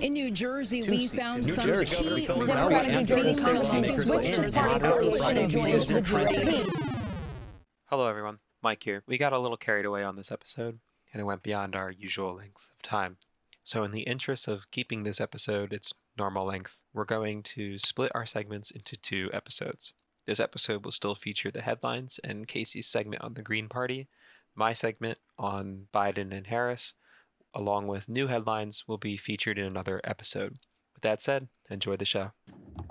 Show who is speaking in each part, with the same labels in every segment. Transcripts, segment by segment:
Speaker 1: In New Jersey,
Speaker 2: Two
Speaker 1: we found
Speaker 2: New
Speaker 1: some
Speaker 2: Jersey,
Speaker 1: key
Speaker 2: Governor Phil
Speaker 1: Democratic
Speaker 2: Murphy
Speaker 1: New Jersey
Speaker 2: and
Speaker 1: congressmen
Speaker 2: lawmakers
Speaker 1: switched
Speaker 2: like
Speaker 1: his party
Speaker 2: Andrew
Speaker 1: affiliation
Speaker 2: Friday
Speaker 1: and joined the
Speaker 2: Friday
Speaker 1: GOP.
Speaker 3: Hello, everyone. Mike here. We got a little carried away on this episode, and it went beyond our usual length of time. So, in the interest of keeping this episode its normal length, we're going to split our segments into two episodes. This episode will still feature the headlines and Casey's segment on the Green Party. My segment on Biden and Harris, along with new headlines, will be featured in another episode. With that said, enjoy the show.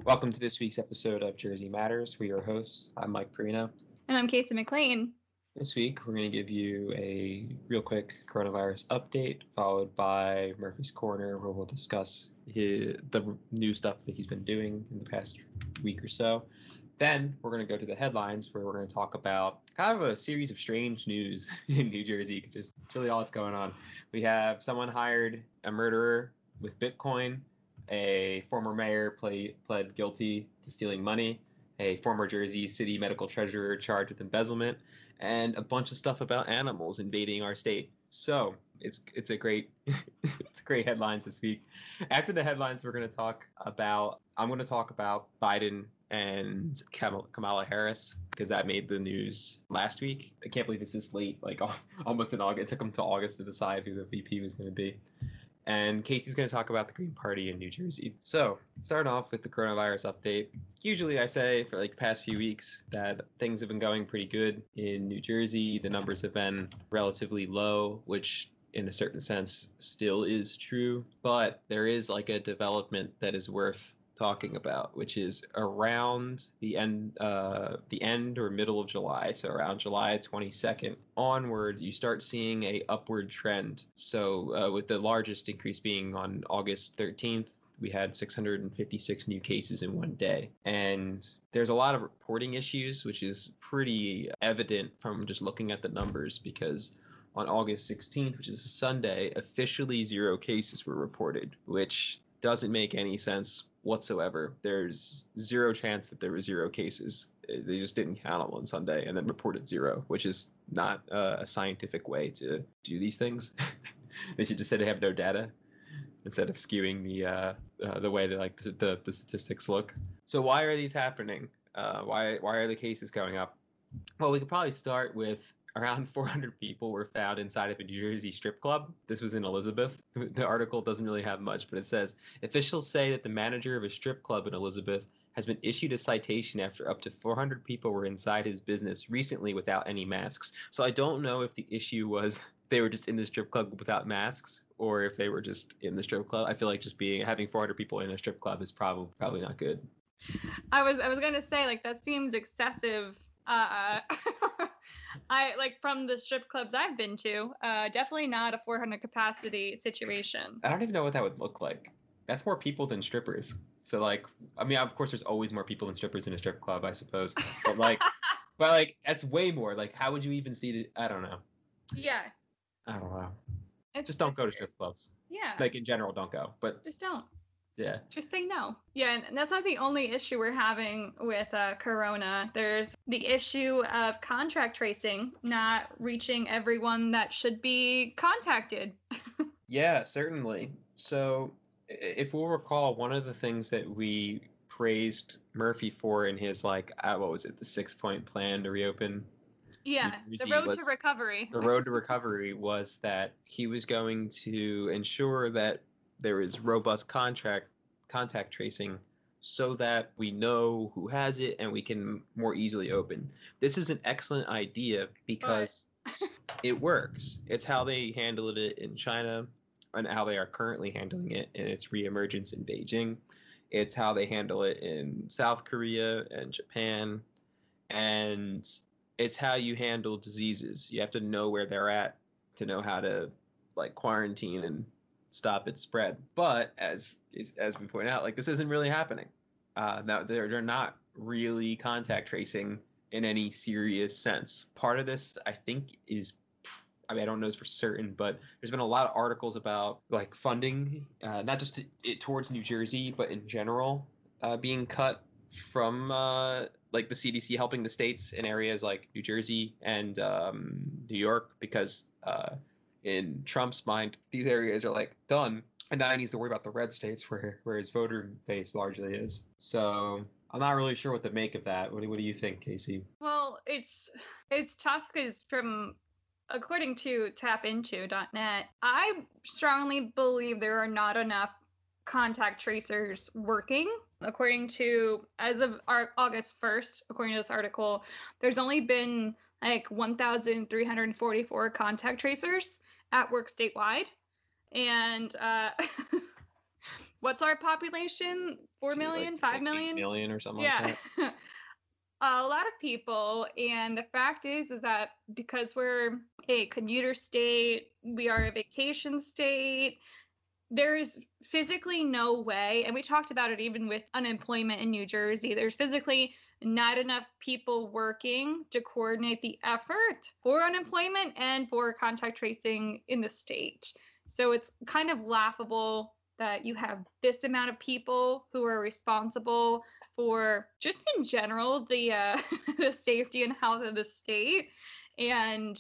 Speaker 3: Welcome to this week's episode of Jersey Matters. We're your hosts. I'm Mike Perino.
Speaker 4: And I'm Casey McLean.
Speaker 3: This week, we're going to give you a real quick coronavirus update, followed by Murphy's Corner, where we'll discuss his, the new stuff that he's been doing in the past week or so. Then we're going to go to the headlines, where we're going to talk about kind of a series of strange news in New Jersey, because it's really all that's going on. We have someone hired a murderer with Bitcoin, a former mayor play, pled guilty to stealing money, a former Jersey City medical treasurer charged with embezzlement, and a bunch of stuff about animals invading our state. So it's it's a great it's great headlines this week. After the headlines, we're going to talk about I'm going to talk about Biden and Kamala Harris because that made the news last week. I can't believe it's this late, like almost in August. It took them to August to decide who the VP was going to be. And Casey's going to talk about the Green Party in New Jersey. So, starting off with the coronavirus update. Usually, I say for like the past few weeks that things have been going pretty good in New Jersey. The numbers have been relatively low, which in a certain sense still is true. But there is like a development that is worth talking about, which is around the end, uh, the end or middle of July, so around July 22nd onward, you start seeing a upward trend. So uh, with the largest increase being on August 13th, we had 656 new cases in one day. And there's a lot of reporting issues, which is pretty evident from just looking at the numbers because on August 16th, which is a Sunday, officially zero cases were reported, which doesn't make any sense whatsoever. There's zero chance that there were zero cases. They just didn't count on Sunday and then reported zero, which is not uh, a scientific way to do these things. they should just say they have no data instead of skewing the uh, uh, the way that like the, the, the statistics look. So why are these happening? Uh, why why are the cases going up? Well, we could probably start with around 400 people were found inside of a New Jersey strip club. This was in Elizabeth. The article doesn't really have much, but it says officials say that the manager of a strip club in Elizabeth has been issued a citation after up to 400 people were inside his business recently without any masks. So I don't know if the issue was they were just in the strip club without masks or if they were just in the strip club. I feel like just being having 400 people in a strip club is probably probably not good.
Speaker 4: I was I was gonna say like that seems excessive. Uh, I like from the strip clubs I've been to, uh, definitely not a 400 capacity situation.
Speaker 3: I don't even know what that would look like. That's more people than strippers. So like, I mean, of course, there's always more people than strippers in a strip club, I suppose. But like, but like, that's way more. Like, how would you even see the? I don't know.
Speaker 4: Yeah.
Speaker 3: I don't know.
Speaker 4: It's,
Speaker 3: Just don't go to strip clubs.
Speaker 4: Yeah.
Speaker 3: Like in general, don't go. But
Speaker 4: just don't.
Speaker 3: Yeah,
Speaker 4: Just say no. Yeah, and that's not the only issue we're having with uh, Corona. There's the issue of contract tracing not reaching everyone that should be contacted.
Speaker 3: yeah, certainly. So, if we'll recall, one of the things that we praised Murphy for in his like, uh, what was it, the six point plan to reopen
Speaker 4: yeah, the road to recovery.
Speaker 3: the road to recovery was that he was going to ensure that there is robust contract contact tracing so that we know who has it and we can more easily open. This is an excellent idea because it works. It's how they handled it in China and how they are currently handling it in its reemergence in Beijing. It's how they handle it in South Korea and Japan. And it's how you handle diseases. You have to know where they're at to know how to like quarantine and stop its spread. But as as we point out, like this isn't really happening. Uh, now they're they're not really contact tracing in any serious sense. Part of this, I think, is I mean I don't know this for certain, but there's been a lot of articles about like funding, uh, not just it towards New Jersey, but in general, uh, being cut from uh, like the CDC helping the states in areas like New Jersey and um, New York because uh, in Trump's mind these areas are like done and now he needs to worry about the red states where where his voter base largely is. So I'm not really sure what to make of that. What do, what do you think, Casey?
Speaker 4: Well, it's it's tough because from according to tapinto.net, I strongly believe there are not enough contact tracers working. According to, as of our, August 1st, according to this article, there's only been like 1,344 contact tracers at work statewide. And uh, what's our population? Four million,
Speaker 3: like,
Speaker 4: five million,
Speaker 3: million or something
Speaker 4: yeah.
Speaker 3: like that.
Speaker 4: a lot of people and the fact is is that because we're a commuter state we are a vacation state there's physically no way and we talked about it even with unemployment in new jersey there's physically not enough people working to coordinate the effort for unemployment and for contact tracing in the state. So it's kind of laughable that you have this amount of people who are responsible for just in general the uh, the safety and health of the state, and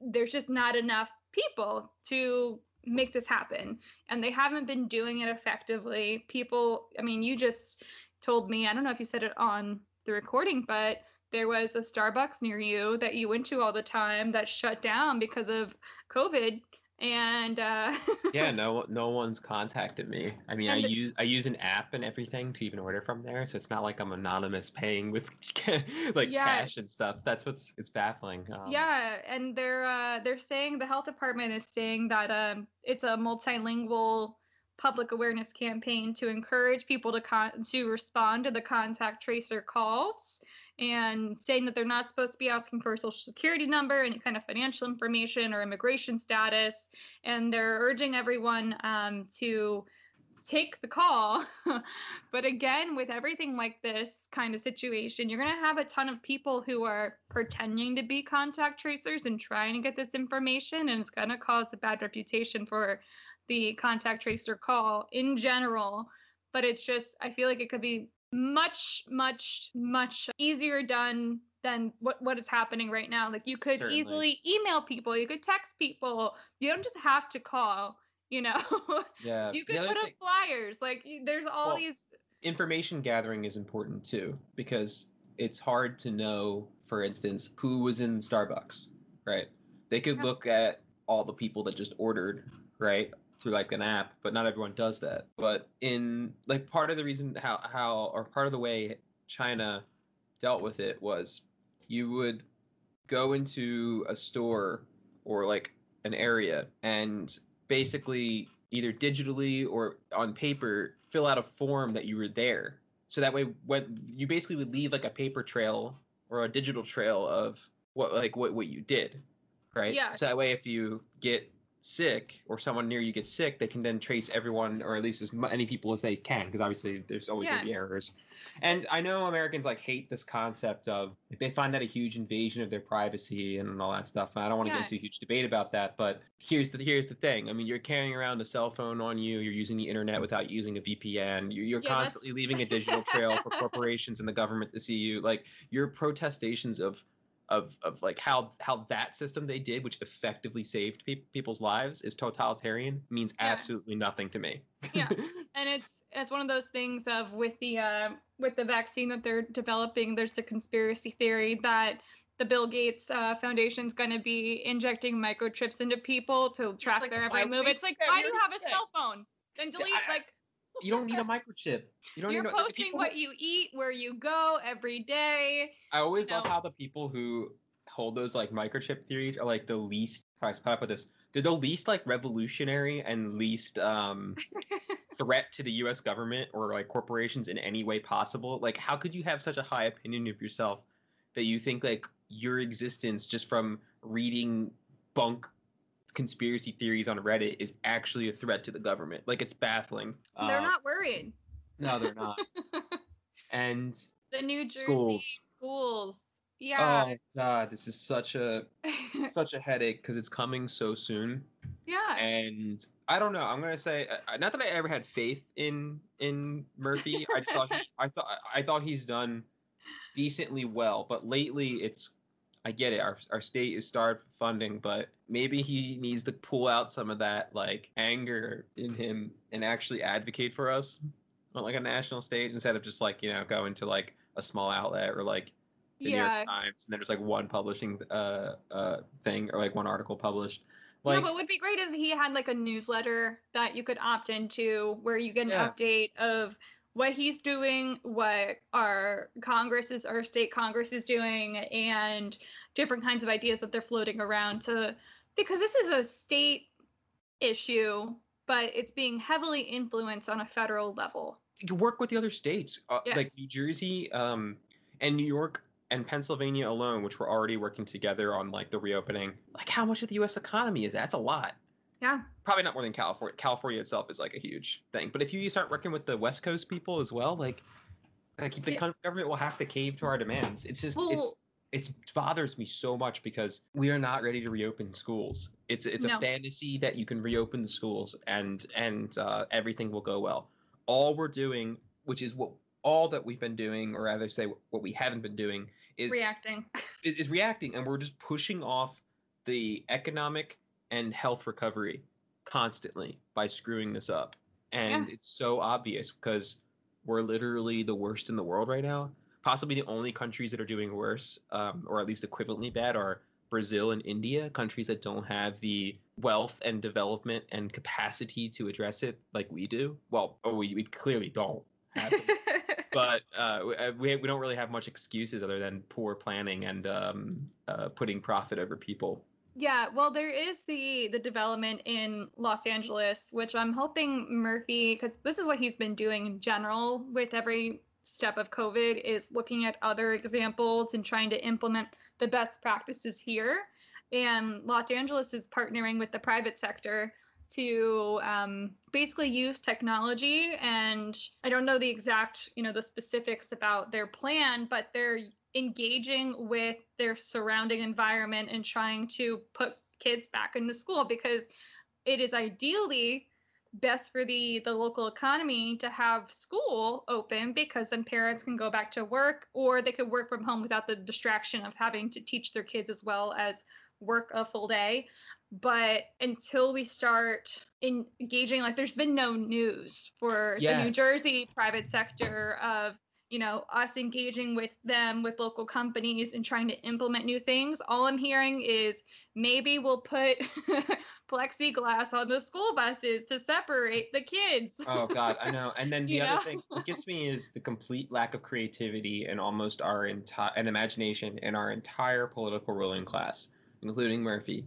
Speaker 4: there's just not enough people to make this happen, and they haven't been doing it effectively. People, I mean, you just told me, I don't know if you said it on the recording, but there was a Starbucks near you that you went to all the time that shut down because of COVID and uh
Speaker 3: yeah no no one's contacted me i mean i use i use an app and everything to even order from there so it's not like i'm anonymous paying with like yes. cash and stuff that's what's it's baffling
Speaker 4: um, yeah and they're uh they're saying the health department is saying that um it's a multilingual public awareness campaign to encourage people to con- to respond to the contact tracer calls and saying that they're not supposed to be asking for a social security number, any kind of financial information or immigration status. And they're urging everyone um, to take the call. but again, with everything like this kind of situation, you're going to have a ton of people who are pretending to be contact tracers and trying to get this information. And it's going to cause a bad reputation for the contact tracer call in general. But it's just, I feel like it could be much much much easier done than what what is happening right now like you could
Speaker 3: Certainly.
Speaker 4: easily email people you could text people you don't just have to call you know
Speaker 3: yeah
Speaker 4: you could put up thing, flyers like there's all
Speaker 3: well,
Speaker 4: these
Speaker 3: information gathering is important too because it's hard to know for instance who was in starbucks right they could yeah. look at all the people that just ordered right through like an app, but not everyone does that. But in like part of the reason how how or part of the way China dealt with it was you would go into a store or like an area and basically either digitally or on paper fill out a form that you were there. So that way when you basically would leave like a paper trail or a digital trail of what like what what you did. Right?
Speaker 4: Yeah.
Speaker 3: So that way if you get sick or someone near you gets sick, they can then trace everyone or at least as many people as they can because obviously there's always yeah. going to be errors. And I know Americans like hate this concept of like, they find that a huge invasion of their privacy and all that stuff. And I don't want to yeah. get into a huge debate about that, but here's the here's the thing. I mean, you're carrying around a cell phone on you. You're using the internet without using a VPN. You're, you're yeah, constantly leaving a digital trail for corporations and the government to see you. Like your protestations of of of like how how that system they did, which effectively saved pe- people's lives, is totalitarian means yeah. absolutely nothing to me.
Speaker 4: yeah, and it's it's one of those things of with the uh, with the vaccine that they're developing, there's a conspiracy theory that the Bill Gates uh, Foundation is going to be injecting microchips into people to track like, their every move. It's like, why do you have a cell phone? Then delete I, like
Speaker 3: you don't need a microchip. You don't
Speaker 4: You're
Speaker 3: need
Speaker 4: posting what you eat, where you go every day.
Speaker 3: I always you know. love how the people who hold those like microchip theories are like the least. I put up with this. They're the least like revolutionary and least um threat to the U.S. government or like corporations in any way possible. Like, how could you have such a high opinion of yourself that you think like your existence just from reading bunk conspiracy theories on Reddit is actually a threat to the government. Like it's baffling.
Speaker 4: They're uh, not worried.
Speaker 3: No, they're not. and
Speaker 4: the New Jersey
Speaker 3: schools.
Speaker 4: Schools. Yeah.
Speaker 3: Oh god, this is such a such a headache because it's coming so soon.
Speaker 4: Yeah.
Speaker 3: And I don't know. I'm gonna say uh, not that I ever had faith in in Murphy. I just thought he, I thought I thought he's done decently well, but lately it's I get it. Our our state is starved for funding, but maybe he needs to pull out some of that like anger in him and actually advocate for us on like a national stage instead of just like you know going to like a small outlet or like the New. York Times and then there's like one publishing uh uh thing or like one article published. Like
Speaker 4: no, what would be great is he had like a newsletter that you could opt into where you get an
Speaker 3: Yeah.
Speaker 4: update of what he's doing, what our Congress is, our state Congress is doing, and different kinds of ideas that they're floating around to because this is a state issue, but it's being heavily influenced on a federal level.
Speaker 3: you work with the other states, uh, like New Jersey, um, and New York and Pennsylvania alone, which were already working together on like the reopening. Like, how much of the U.S. economy is that? That's a lot.
Speaker 4: Yeah.
Speaker 3: Probably not more than California. California itself is like a huge thing. But if you start working with the West Coast people as well, like, like the
Speaker 4: Yeah.
Speaker 3: government will have to cave to our demands. It's just
Speaker 4: Well-
Speaker 3: it's it's bothers me so much because we are not ready to reopen schools. It's it's
Speaker 4: No.
Speaker 3: a fantasy that you can reopen the schools and and uh, everything will go well. All we're doing, which is what all that we've been doing, or rather say what we haven't been doing, is
Speaker 4: Reacting.
Speaker 3: is, is reacting, and we're just pushing off the economic and health recovery constantly by screwing this up. And
Speaker 4: Yeah.
Speaker 3: it's so obvious because we're literally the worst in the world right now. Possibly the only countries that are doing worse, um, or at least equivalently bad, are Brazil and India, countries that don't have the wealth and development and capacity to address it like we do. Well, oh, we, we clearly don't. Have but uh, we- uh, we, we don't really have much excuses other than poor planning and um, uh, putting profit over people.
Speaker 4: Yeah, well, there is the the development in Los Angeles, which I'm hoping Murphy, because this is what he's been doing in general with every step of COVID, is looking at other examples and trying to implement the best practices here. And Los Angeles is partnering with the private sector to um, basically use technology and i don't know the exact you know the specifics about their plan but they're engaging with their surrounding environment and trying to put kids back into school because it is ideally best for the the local economy to have school open because then parents can go back to work or they could work from home without the distraction of having to teach their kids as well as work a full day. But until we start engaging like there's been no news for the New Jersey private sector of you know us engaging with them with local companies and trying to implement new things all i'm hearing is maybe we'll put plexiglass on the school buses to separate the kids
Speaker 3: Oh God, I know. And then the other
Speaker 4: know?
Speaker 3: thing that gets me is the complete lack of creativity and almost our entire and imagination in our entire political ruling class, including Murphy.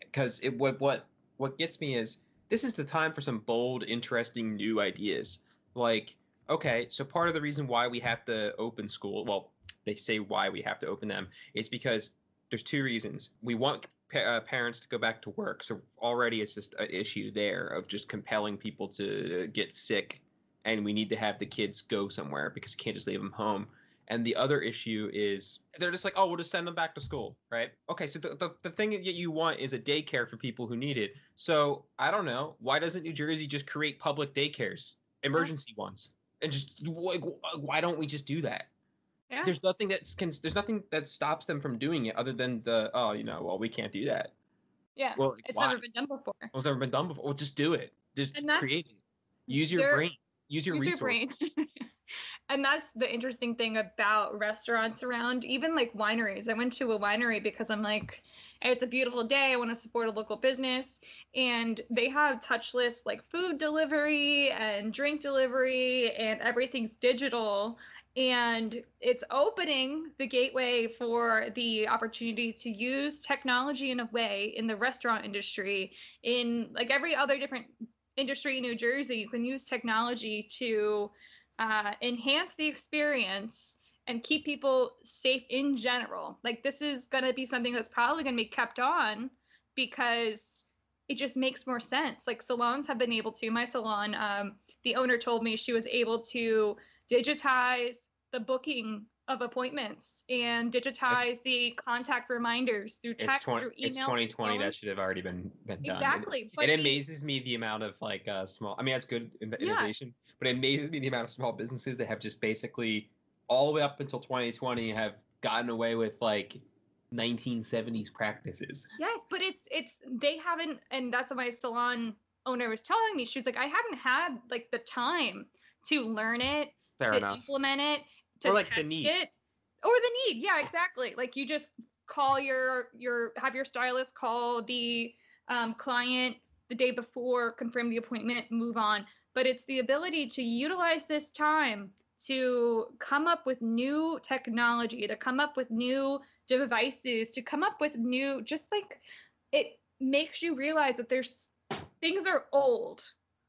Speaker 3: Because it what what what gets me is this is the time for some bold, interesting new ideas. Like, okay, so part of the reason why we have to open school, well, they say why we have to open them, is because there's two reasons. We want pa- uh, parents to go back to work, so already it's just an issue there of just compelling people to get sick, and we need to have the kids go somewhere because you can't just leave them home. And the other issue is they're just like, oh, we'll just send them back to school, right? Okay, so the, the, the thing that you want is a daycare for people who need it. So I don't know, why doesn't New Jersey just create public daycares, emergency ones, and just like uh, why don't we just do that?
Speaker 4: yeah
Speaker 3: There's nothing that can there's nothing that stops them from doing it other than the oh you know well we can't do that.
Speaker 4: yeah
Speaker 3: Well, like,
Speaker 4: it's
Speaker 3: why?
Speaker 4: never been done before
Speaker 3: Well, it's never been done before. Well, just do it. Just create it. Use your brain. Use your
Speaker 4: use
Speaker 3: resources.
Speaker 4: your brain. and that's the interesting thing about restaurants around, even like wineries. I went to a winery because I'm like, it's a beautiful day. I want to support a local business. And they have touchless like food delivery and drink delivery, and everything's digital. And it's opening the gateway for the opportunity to use technology in a way in the restaurant industry, in like every other different industry in New Jersey, you can use technology to uh, enhance the experience and keep people safe in general. Like this is going to be something that's probably going to be kept on because it just makes more sense. Like salons have been able to. My salon, um, the owner told me she was able to digitize the booking of appointments and digitize the contact reminders through
Speaker 3: It's,
Speaker 4: text,
Speaker 3: 20,
Speaker 4: through email.
Speaker 3: it's 2020. That should have already been been done.
Speaker 4: Exactly.
Speaker 3: It, it amazes me the amount of like uh, small. I mean, that's good innovation, but it amazes me the amount of small businesses that have just basically all the way up until 2020 have gotten away with like 1970s practices.
Speaker 4: Yes, but it's it's they haven't, and that's what my salon owner was telling me. She was like, I haven't had like the time to learn it,
Speaker 3: Fair
Speaker 4: to
Speaker 3: enough.
Speaker 4: implement it, to
Speaker 3: Or, like, the
Speaker 4: test
Speaker 3: need.
Speaker 4: it, or the need. Yeah, exactly. Like you just call your your have your stylist call the um, client the day before, confirm the appointment, move on. But it's the ability to utilize this time to come up with new technology, to come up with new devices, to come up with new, just like it makes you realize that there's things are old.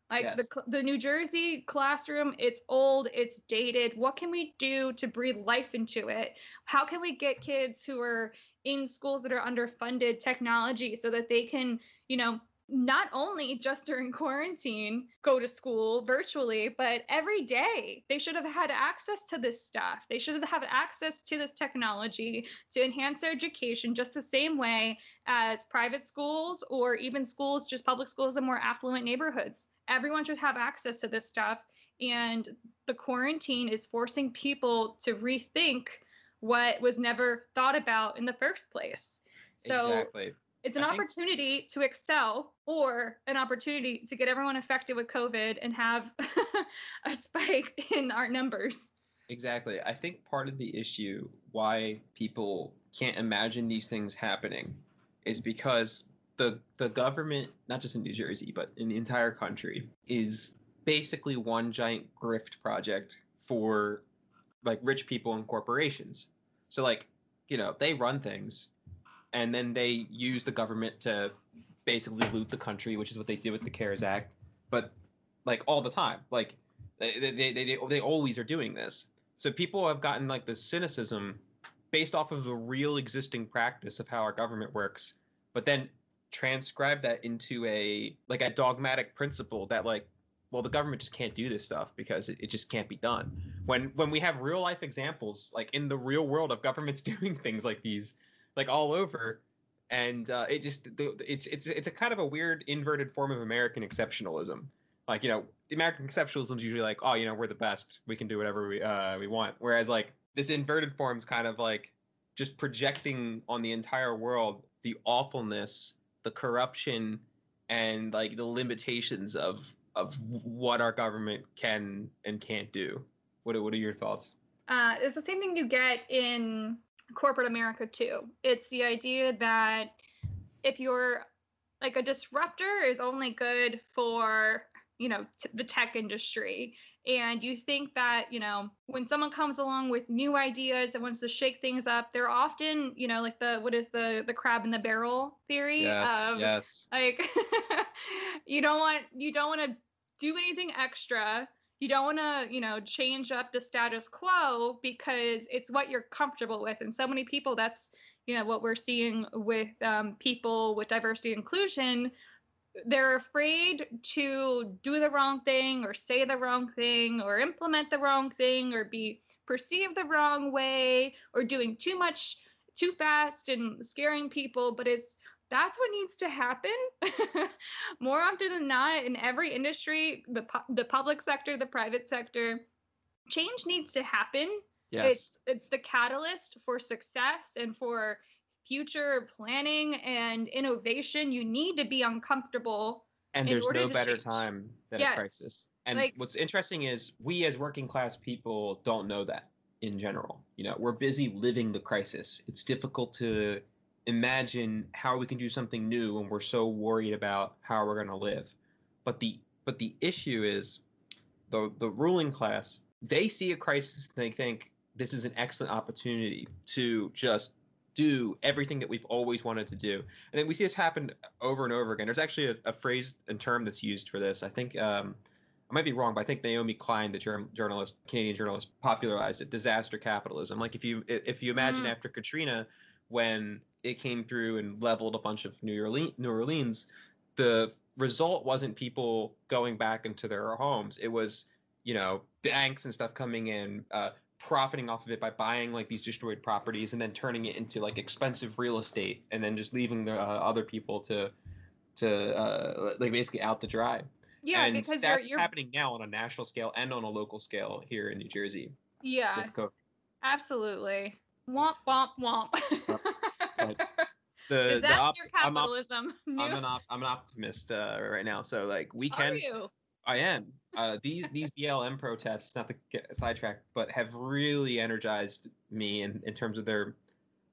Speaker 4: Like the
Speaker 3: Yes.
Speaker 4: cl- the New Jersey classroom, it's old, it's dated. What can we do to breathe life into it? How can we get kids who are in schools that are underfunded technology so that they can, you know, not only just during quarantine go to school virtually, but every day they should have had access to this stuff. They should have had access to this technology to enhance their education just the same way as private schools or even schools, just public schools in more affluent neighborhoods. Everyone should have access to this stuff. And the quarantine is forcing people to rethink what was never thought about in the first place. So
Speaker 3: exactly.
Speaker 4: It's an
Speaker 3: I think-
Speaker 4: opportunity to excel or an opportunity to get everyone affected with COVID and have a spike in our numbers.
Speaker 3: Exactly. I think part of the issue why people can't imagine these things happening is because the the government, not just in New Jersey, but in the entire country, is basically one giant grift project for like rich people and corporations. So like, you know, they run things and then they use the government to basically loot the country, which is what they did with the CARES Act, but like all the time. Like they they, they, they, always are doing this. So people have gotten like this cynicism based off of the real existing practice of how our government works, but then transcribe that into a like a dogmatic principle that like well the government just can't do this stuff because it, it just can't be done when when we have real life examples like in the real world of governments doing things like these like all over and uh, it just it's it's it's a kind of a weird inverted form of american exceptionalism. Like you know american exceptionalism is usually like oh you know we're the best. We can do whatever we uh we want. Whereas like this inverted form is kind of like just projecting on the entire world the awfulness the corruption and like the limitations of of what our government can and can't do. What are, what are your thoughts?
Speaker 4: Uh, it's the same thing you get in corporate America too. It's the idea that if you're like a disruptor is only good for you know t- the tech industry and you think that you know when someone comes along with new ideas and wants to shake things up they're often you know like the what is the the crab in the barrel theory
Speaker 3: yes
Speaker 4: of
Speaker 3: yes
Speaker 4: like you don't want you don't want to do anything extra you don't want to you know change up the status quo because it's what you're comfortable with. And so many people that's you know what we're seeing with um, people with diversity and inclusion. They're afraid to do the wrong thing or say the wrong thing or implement the wrong thing or be perceived the wrong way or doing too much too fast and scaring people. But it's that's what needs to happen. More often than not in every industry the pu- the public sector the private sector change needs to happen.
Speaker 3: Yes.
Speaker 4: It's it's the catalyst for success and for future planning and innovation. You need to be uncomfortable
Speaker 3: and there's no better
Speaker 4: change.
Speaker 3: time than
Speaker 4: Yes.
Speaker 3: a crisis. And
Speaker 4: Like-
Speaker 3: what's interesting is we as working class people don't know that in general. You know we're busy living the crisis. It's difficult to imagine how we can do something new when we're so worried about how we're going to live but the but the issue is the the ruling class they see a crisis and they think this is an excellent opportunity to just do everything that we've always wanted to do and then we see this happen over and over again there's actually a, a phrase and term that's used for this i think um, I might be wrong, but I think Naomi Klein, the jour- journalist, Canadian journalist, popularized it. Disaster capitalism. Like if you if you imagine
Speaker 4: Mm.
Speaker 3: after Katrina, when it came through and leveled a bunch of New Orleans, New Orleans, the result wasn't people going back into their homes. It was you know banks and stuff coming in, uh, profiting off of it by buying like these destroyed properties and then turning it into like expensive real estate, and then just leaving the uh, other people to to uh, like basically out to dry.
Speaker 4: Yeah
Speaker 3: and
Speaker 4: because
Speaker 3: that's
Speaker 4: you're
Speaker 3: happening now on a national scale and on a local scale here in New Jersey
Speaker 4: yeah. absolutely womp womp womp
Speaker 3: But the, the
Speaker 4: that's
Speaker 3: op-
Speaker 4: your
Speaker 3: I'm, op-
Speaker 4: capitalism.
Speaker 3: I'm an op- I'm an optimist uh, right now. So like we
Speaker 4: Are
Speaker 3: can
Speaker 4: you?
Speaker 3: I am. Uh, these these BLM protests, not to get sidetracked, but have really energized me in, in terms of their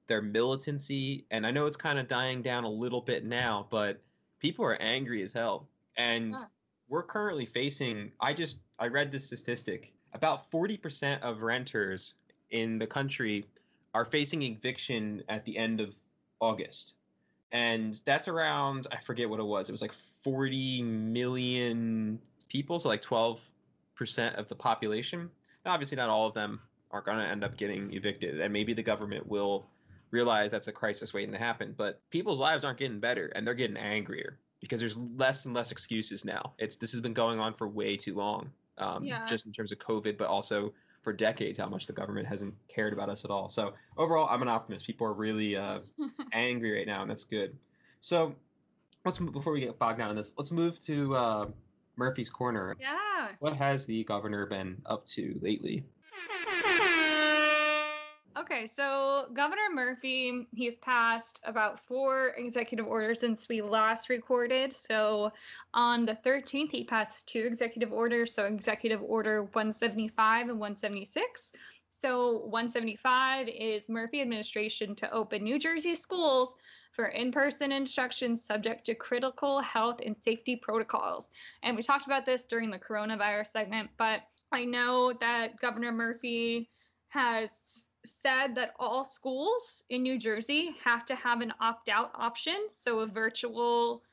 Speaker 3: their militancy. And I know it's kind of dying down a little bit now, but people are angry as hell. And
Speaker 4: Yeah.
Speaker 3: we're currently facing. I just I read this statistic. About 40% of renters in the country are facing eviction at the end of August. And that's around I forget what it was. It was like 40 million people, so like 12% of the population. Now, obviously, not all of them are going to end up getting evicted, and maybe the government will realize that's a crisis waiting to happen. But people's lives aren't getting better, and they're getting angrier because there's less and less excuses now. It's this has been going on for way too long, um,
Speaker 4: Yeah.
Speaker 3: just in terms of COVID, but also for decades how much the government hasn't cared about us at all. So overall, I'm an optimist. People are really uh, angry right now, and that's good. So let's before we get bogged down in this, let's move to uh, Murphy's Corner.
Speaker 4: yeah.
Speaker 3: What has the governor been up to lately?
Speaker 4: Okay, so Governor Murphy, he's passed about four executive orders since we last recorded. So on the 13th, he passed two executive orders. So Executive Order 175 and 176. So 175 is Murphy administration to open New Jersey schools for in-person instruction subject to critical health and safety protocols. And we talked about this during the coronavirus segment, but I know that Governor Murphy has said that all schools in New Jersey have to have an opt out option, so a virtual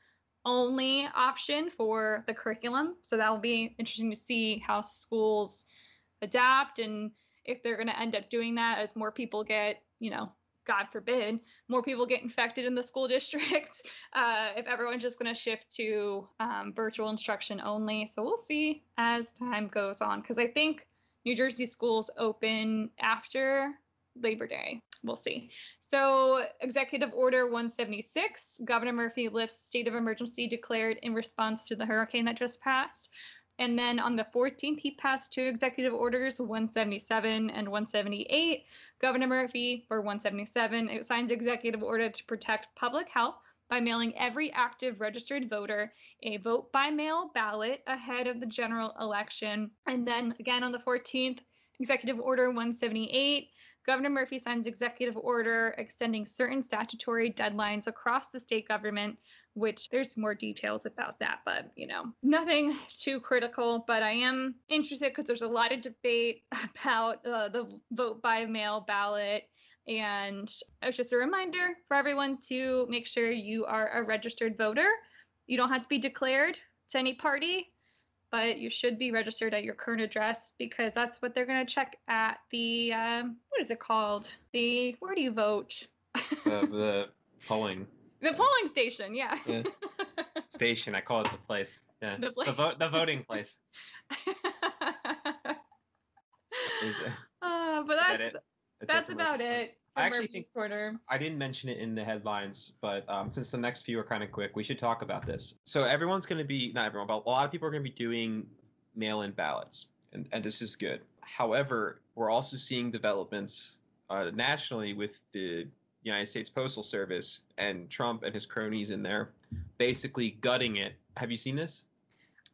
Speaker 4: only option for the curriculum. So that will be interesting to see how schools adapt and if they're going to end up doing that as more people get, you know, God forbid, more people get infected in the school district. Uh, if everyone's just going to shift to um, virtual instruction only. So we'll see as time goes on because I think New Jersey schools open after Labor Day. We'll see. So, Executive Order 176, Governor Murphy lifts state of emergency declared in response to the hurricane that just passed. And then on the 14th, he passed two executive orders, 177 and 178. Governor Murphy, for 177, it signs executive order to protect public health by mailing every active registered voter a vote by mail ballot ahead of the general election. And then again on the 14th, Executive Order 178, Governor Murphy signs executive order extending certain statutory deadlines across the state government, which there's more details about that, but you know, nothing too critical. But I am interested because there's a lot of debate about uh, the vote by mail ballot. And it's just a reminder for everyone to make sure you are a registered voter. You don't have to be declared to any party, but you should be registered at your current address because that's what they're going to check at the, um, what is it called? The, where do you vote?
Speaker 3: The, the polling
Speaker 4: the polling station, yeah.
Speaker 3: Yeah. station. I call it the place. Yeah.
Speaker 4: The place.
Speaker 3: The, vote. The voting place.
Speaker 4: Uh, but that's, that's
Speaker 3: for
Speaker 4: about it.
Speaker 3: I actually think-
Speaker 4: Corner.
Speaker 3: I didn't mention it in the headlines, but um, since the next few are kind of quick, we should talk about this. So everyone's going to be not everyone, but a lot of people are going to be doing mail-in ballots, and, and this is good. However, we're also seeing developments uh, nationally with the United States Postal Service and Trump and his cronies in there, basically gutting it. Have you seen this?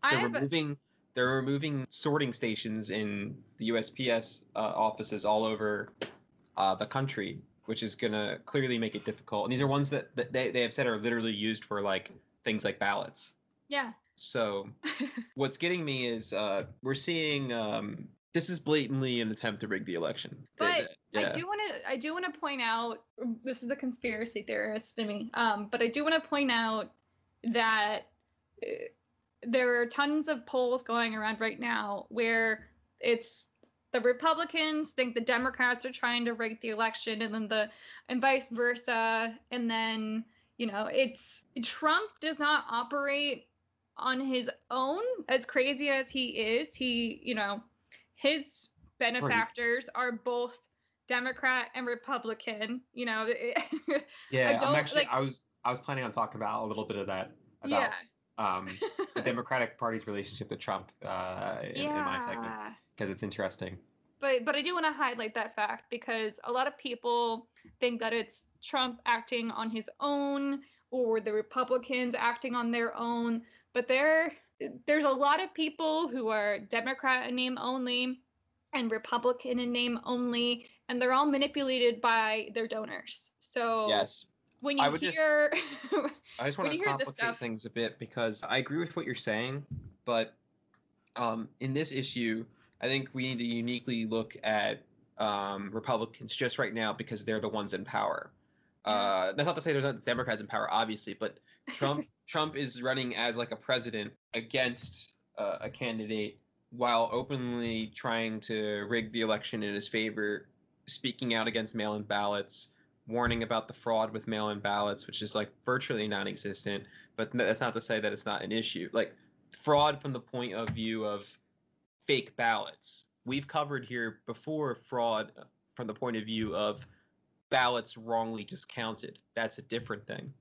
Speaker 4: I
Speaker 3: They're
Speaker 4: have,
Speaker 3: removing they're removing sorting stations in the USPS uh, offices all over uh, the country, which is gonna clearly make it difficult. And these are ones that, that they, they have said are literally used for like things like ballots.
Speaker 4: yeah.
Speaker 3: So what's getting me is uh, we're seeing um, this is blatantly an attempt to rig the election.
Speaker 4: But
Speaker 3: they- yeah.
Speaker 4: I do want to I do want to point out this is the conspiracy theorist in me. Um, but I do want to point out that uh, there are tons of polls going around right now where it's the Republicans think the Democrats are trying to rig the election, and then the and vice versa, and then you know it's Trump does not operate on his own as crazy as he is. He you know his benefactors are both Democrat and Republican. You know,
Speaker 3: yeah, I'm actually
Speaker 4: like-
Speaker 3: I was I was planning on talking about a little bit of that about
Speaker 4: yeah,
Speaker 3: um, the Democratic Party's relationship to Trump uh, in, in my segment. because it's interesting.
Speaker 4: but but I do want to highlight that fact because a lot of people think that it's Trump acting on his own or the Republicans acting on their own, but there there's a lot of people who are Democrat in name only and Republican in name only, and they're all manipulated by their donors. So
Speaker 3: yes,
Speaker 4: when you
Speaker 3: I would just-
Speaker 4: hear
Speaker 3: I just want to
Speaker 4: hear
Speaker 3: complicate things a bit because I agree with what you're saying, but um, in this issue, I think we need to uniquely look at um, Republicans just right now because they're the ones in power. Uh, that's not to say there's not Democrats in power, obviously, but Trump Trump is running as like a president against uh, a candidate while openly trying to rig the election in his favor, speaking out against mail-in ballots, warning about the fraud with mail-in ballots, which is like virtually non-existent. But that's not to say that it's not an issue. Like fraud from the point of view of fake ballots. We've covered here before fraud from the point of view of ballots wrongly discounted. That's a different thing.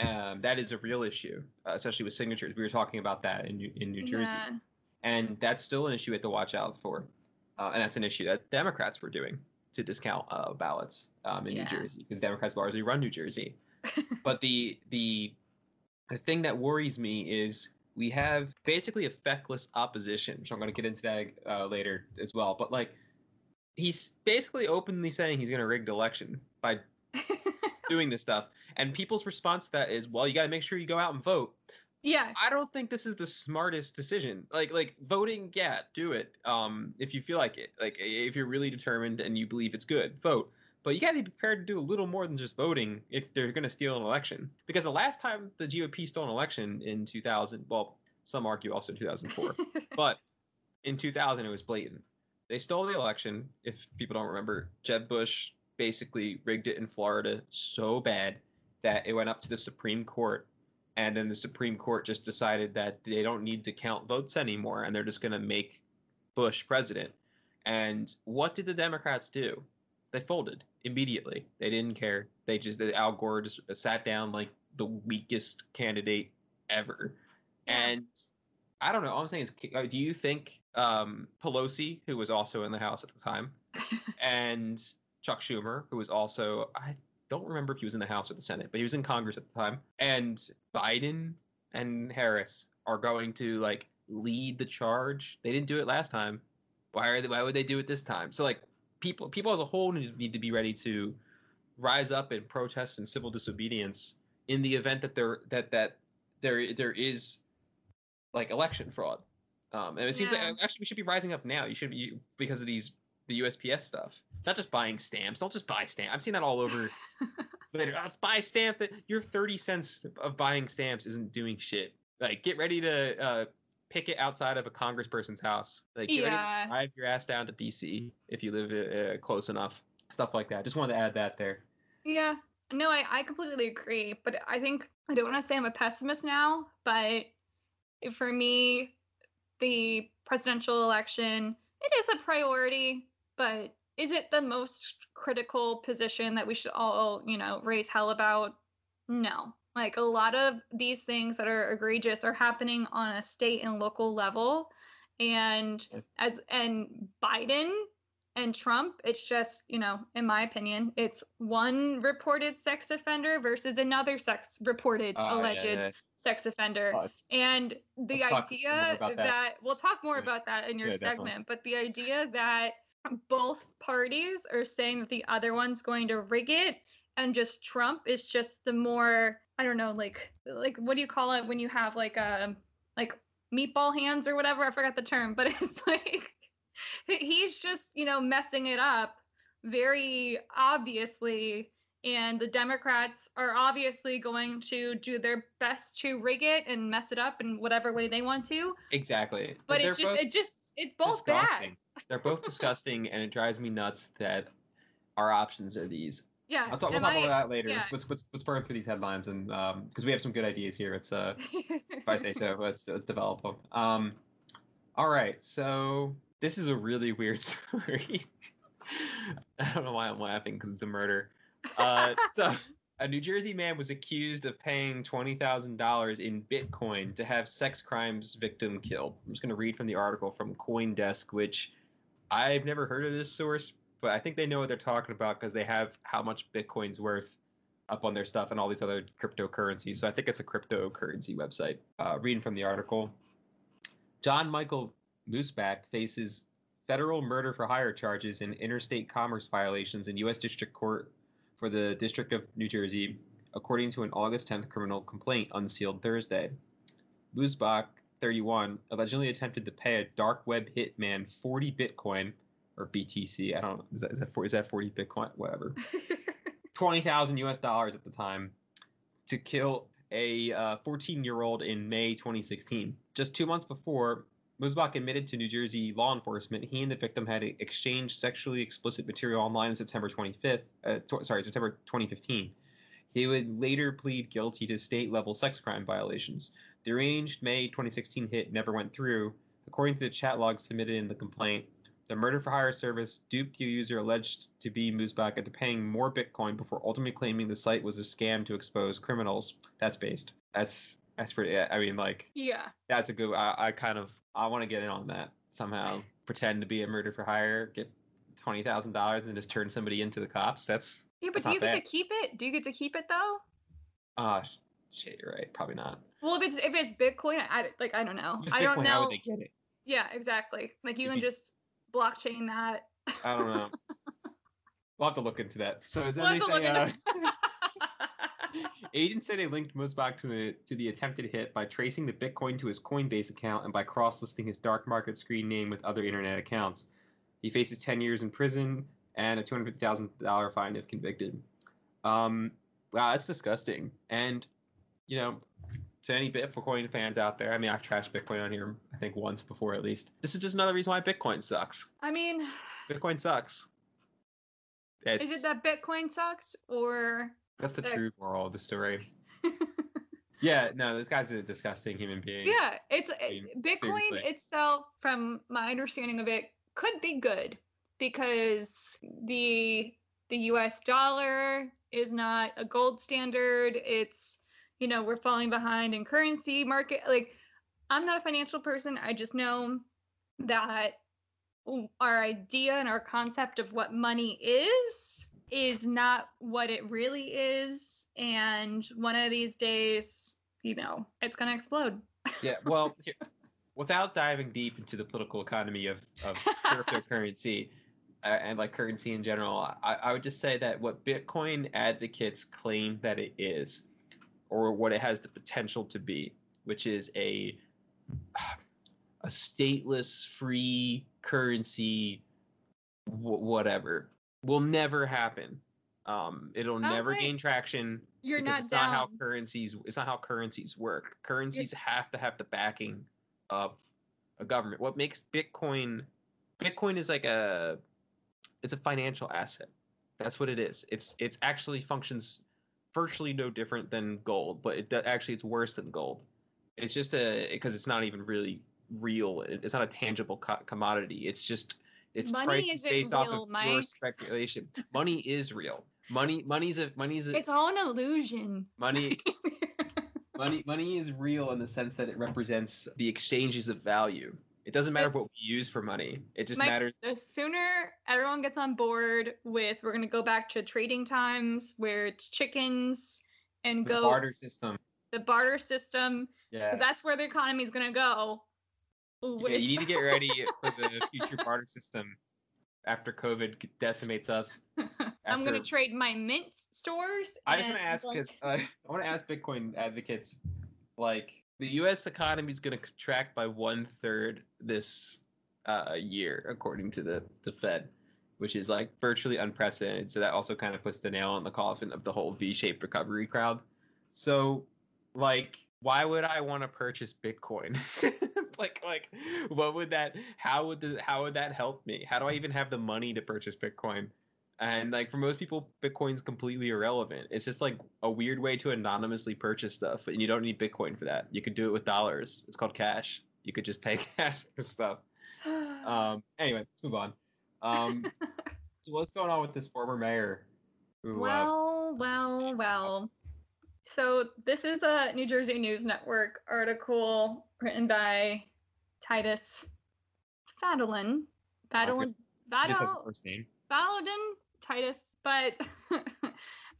Speaker 3: Um, that is a real issue, especially with signatures. We were talking about that in New, in New Jersey,
Speaker 4: Yeah.
Speaker 3: and that's still an issue we have to watch out for. Uh, and that's an issue that Democrats were doing to discount uh, ballots um, in
Speaker 4: Yeah.
Speaker 3: New Jersey because Democrats largely run New Jersey. but the the the thing that worries me is we have basically a feckless opposition, which I'm going to get into that uh, later as well. But like, he's basically openly saying he's going to rig the election by doing this stuff, and people's response to that is, well, you got to make sure you go out and vote.
Speaker 4: Yeah.
Speaker 3: I don't think this is the smartest decision. Like like voting, yeah, do it. Um, if you feel like it, like if you're really determined and you believe it's good, vote. But you gotta be prepared to do a little more than just voting if they're gonna steal an election. Because the last time the GOP stole an election in 2000, well, some argue also 2004, but in 2000 it was blatant. They stole the election. If people don't remember, Jeb Bush basically rigged it in Florida so bad that it went up to the Supreme Court and then the Supreme Court just decided that they don't need to count votes anymore, and they're just going to make Bush president. And what did the Democrats do? They folded immediately. They didn't care. They just Al Gore just sat down like the weakest candidate ever. And I don't know. All I'm saying is, uh, do you think um, Pelosi, who was also in the House at the time, and Chuck Schumer, who was also I don't remember if he was in the House or the Senate, but he was in Congress at the time, and Biden and Harris are going to like lead the charge. They didn't do it last time. Why are they, why would they do it this time? So like people people as a whole need, to be ready to rise up and protest and civil disobedience in the event that there that that there there is like election fraud. Um, and it seems
Speaker 4: Yeah.
Speaker 3: like actually we should be rising up now. You should be because of these the USPS stuff. Not just buying stamps. Don't just buy stamps. I've seen that all over. Twitter. Oh, buy stamps. That your thirty cents of buying stamps isn't doing shit. Like get ready to uh, pick it outside of a congressperson's house. Like get ready
Speaker 4: Yeah.
Speaker 3: to drive your ass down to DC if you live uh, close enough. Stuff like that. Just wanted to add that there.
Speaker 4: Yeah. No, I, I completely agree. But I think I don't want to say I'm a pessimist now, but for me, the presidential election, it is a priority, but is it the most critical position that we should all, you know, raise hell about? No. Like a lot of these things that are egregious are happening on a state and local level. And as and Biden and Trump, it's just, you know, in my opinion, it's one reported sex offender versus another sex reported
Speaker 3: Uh,
Speaker 4: alleged
Speaker 3: yeah.
Speaker 4: sex offender.
Speaker 3: Oh,
Speaker 4: And the
Speaker 3: more
Speaker 4: idea that.
Speaker 3: that.
Speaker 4: we'll talk more
Speaker 3: Yeah.
Speaker 4: about that in your
Speaker 3: Yeah, definitely.
Speaker 4: segment, but the idea that both parties are saying that the other one's going to rig it and just Trump is just the more I don't know, like like what do you call it when you have like a like meatball hands or whatever? I forgot the term, but it's like he's just, you know, messing it up very obviously and the Democrats are obviously going to do their best to rig it and mess it up in whatever way they want to.
Speaker 3: Exactly.
Speaker 4: But
Speaker 3: They're
Speaker 4: it's just
Speaker 3: both
Speaker 4: it just it's both
Speaker 3: disgusting.
Speaker 4: bad.
Speaker 3: They're both disgusting, and it drives me nuts that our options are these.
Speaker 4: Yeah.
Speaker 3: I'll talk, we'll talk
Speaker 4: I-
Speaker 3: about that later.
Speaker 4: yeah.
Speaker 3: Let's, let's, let's, burn through these headlines, and because we have some good ideas here. It's uh, if I say so, let's let's develop them. Um, all right, so this is a really weird story. I don't know why I'm laughing because it's a murder. Uh, so a New Jersey man was accused of paying twenty thousand dollars in Bitcoin to have sex crimes victim killed. I'm just going to read from the article from CoinDesk, which I've never heard of this source, but I think they know what they're talking about because they have how much Bitcoin's worth up on their stuff and all these other cryptocurrencies. So I think it's a cryptocurrency website. Uh, reading from the article, John Michael Mooseback faces federal murder for hire charges and interstate commerce violations in U.S. District Court for the District of New Jersey, according to an August 10th criminal complaint unsealed Thursday. Musbach, 31, allegedly attempted to pay a dark web hitman 40 Bitcoin or BTC. I don't know. Is that, is that, is that 40 Bitcoin? Whatever. 20,000 US dollars at the time to kill a 14 uh, year old in May 2016. Just two months before, Musbach admitted to New Jersey law enforcement he and the victim had exchanged sexually explicit material online on September 25th. Uh, t- sorry, September 2015. He would later plead guilty to state level sex crime violations. The arranged May 2016 hit never went through. According to the chat log submitted in the complaint, the murder for hire service duped the user alleged to be Musbach into paying more Bitcoin before ultimately claiming the site was a scam to expose criminals. That's based. That's that's pretty. I mean, like.
Speaker 4: Yeah.
Speaker 3: That's a good. I, I kind of. I want to get in on that somehow. Pretend to be a murder for hire, get twenty thousand dollars, and then just turn somebody into the cops. That's.
Speaker 4: Yeah, but
Speaker 3: that's
Speaker 4: do you get
Speaker 3: bad.
Speaker 4: to keep it? Do you get to keep it though?
Speaker 3: Ah, uh, shit. You're right. Probably not.
Speaker 4: Well, if it's if it's Bitcoin, I like I don't know. I don't know.
Speaker 3: How would they get it?
Speaker 4: Yeah, exactly. Like you
Speaker 3: If
Speaker 4: can
Speaker 3: you-
Speaker 4: just blockchain that.
Speaker 3: I don't know. we'll have to look into that. So is that
Speaker 4: We'll have to look
Speaker 3: anything? Agents say they linked Musbach to the, to the attempted hit by tracing the Bitcoin to his Coinbase account and by cross-listing his dark market screen name with other internet accounts. He faces 10 years in prison and a $250,000 fine if convicted. Um, wow, that's disgusting. And you know, to any Bitcoin fans out there, I mean, I've trashed Bitcoin on here, I think once before at least. This is just another reason why Bitcoin sucks.
Speaker 4: I mean,
Speaker 3: Bitcoin sucks.
Speaker 4: is it that Bitcoin sucks or
Speaker 3: That's the true moral of the story. Yeah, no, this guy's a disgusting human being.
Speaker 4: Yeah, it's
Speaker 3: mean,
Speaker 4: Bitcoin
Speaker 3: seriously.
Speaker 4: itself, from my understanding of it, could be good because the the U.S. dollar is not a gold standard. It's you know we're falling behind in currency market. Like I'm not a financial person. I just know that our idea and our concept of what money is is not what it really is. And one of these days, you know, it's gonna explode.
Speaker 3: Yeah, well, without diving deep into the political economy of, of cryptocurrency uh, and like currency in general, I, I would just say that what Bitcoin advocates claim that it is, or what it has the potential to be, which is a a stateless, free currency, wh- whatever, will never happen. Um, it'll
Speaker 4: Sounds
Speaker 3: never
Speaker 4: like
Speaker 3: gain traction
Speaker 4: You're
Speaker 3: because
Speaker 4: not
Speaker 3: it's
Speaker 4: down.
Speaker 3: not how currencies it's not how currencies work. Currencies have to have the backing of a government. What makes bitcoin bitcoin is like a it's a financial asset. That's what it is. It's it's actually functions virtually no different than gold but it actually it's worse than gold. It's just a because it's not even really real. It's not a tangible co- commodity. It's just it's
Speaker 4: Money
Speaker 3: prices
Speaker 4: isn't
Speaker 3: based off
Speaker 4: real,
Speaker 3: of pure
Speaker 4: Mike.
Speaker 3: speculation money is real money money's a money's a
Speaker 4: It's all an illusion.
Speaker 3: money money money is real in the sense that it represents the exchanges of value it doesn't matter what we use for money it just
Speaker 4: Mike,
Speaker 3: matters
Speaker 4: the sooner everyone gets on board with we're gonna go back to trading times where it's chickens and go.
Speaker 3: the
Speaker 4: goats,
Speaker 3: barter system
Speaker 4: the barter system,
Speaker 3: yeah
Speaker 4: because that's where the economy is gonna go.
Speaker 3: Yeah you need to get ready for the future barter system after covid decimates us
Speaker 4: I'm gonna trade my mint stores.
Speaker 3: i just want to ask
Speaker 4: like-
Speaker 3: uh, i want to ask bitcoin advocates like the us economy is going to contract by one third this uh, year according to the, the fed which is like virtually unprecedented so that also kind of puts the nail in the coffin of the whole v-shaped recovery crowd so like why would i want to purchase bitcoin? Like like what would that how would the how would that help me? How do i even have the money to purchase bitcoin? And like for most people bitcoin's completely irrelevant. It's just like a weird way to anonymously purchase stuff and you don't need bitcoin for that. You could do it with dollars. It's called cash. You could just pay cash for stuff. Um anyway let's move on. Um so what's going on with this former mayor? Who uh,
Speaker 4: Well, well, well. So this is a New Jersey News Network article written by Titus Fadolin. Fadolin
Speaker 3: as first name.
Speaker 4: Valadin Titus, but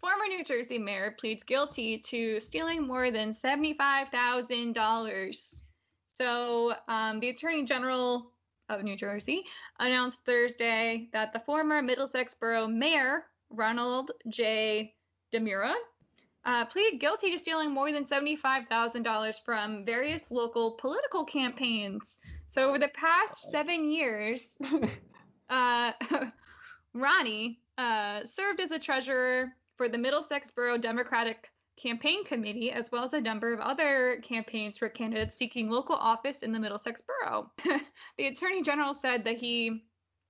Speaker 4: former New Jersey mayor pleads guilty to stealing more than $75,000. So um, the Attorney General of New Jersey announced Thursday that the former Middlesex Borough Mayor, Ronald J. DiMura, uh, pleaded guilty to stealing more than $75,000 from various local political campaigns. So over the past seven years, uh, Ronnie uh, served as a treasurer for the Middlesex Borough Democratic Campaign Committee, as well as a number of other campaigns for candidates seeking local office in the Middlesex Borough. the Attorney General said that he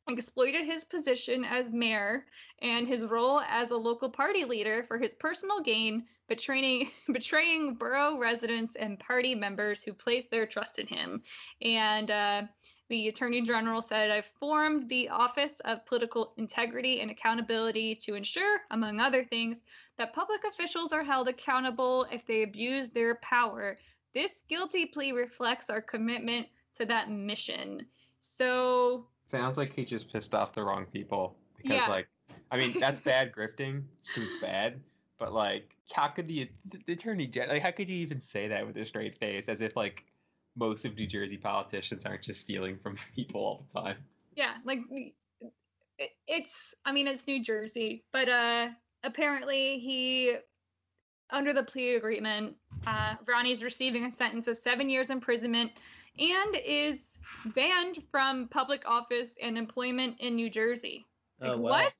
Speaker 4: exploited his position as mayor and his role as a local party leader for his personal gain, betraying betraying borough residents and party members who placed their trust in him. And uh, the Attorney General said, I've formed the Office of Political Integrity and Accountability to ensure, among other things, that public officials are held accountable if they abuse their power. This guilty plea reflects our commitment to that mission. So,
Speaker 3: Sounds like he just pissed off the wrong people. Because
Speaker 4: Yeah.
Speaker 3: like I mean that's bad grifting. It's 'cause it's bad. But like how could the, the attorney gen like how could you even say that with a straight face as if like most of New Jersey politicians aren't just stealing from people all the time.
Speaker 4: yeah, like it's, I mean, it's New Jersey, but uh, apparently he, under the plea agreement, uh, Ronnie's receiving a sentence of seven years imprisonment and is banned from public office and employment in New Jersey. Like,
Speaker 1: Oh, wow.
Speaker 4: what?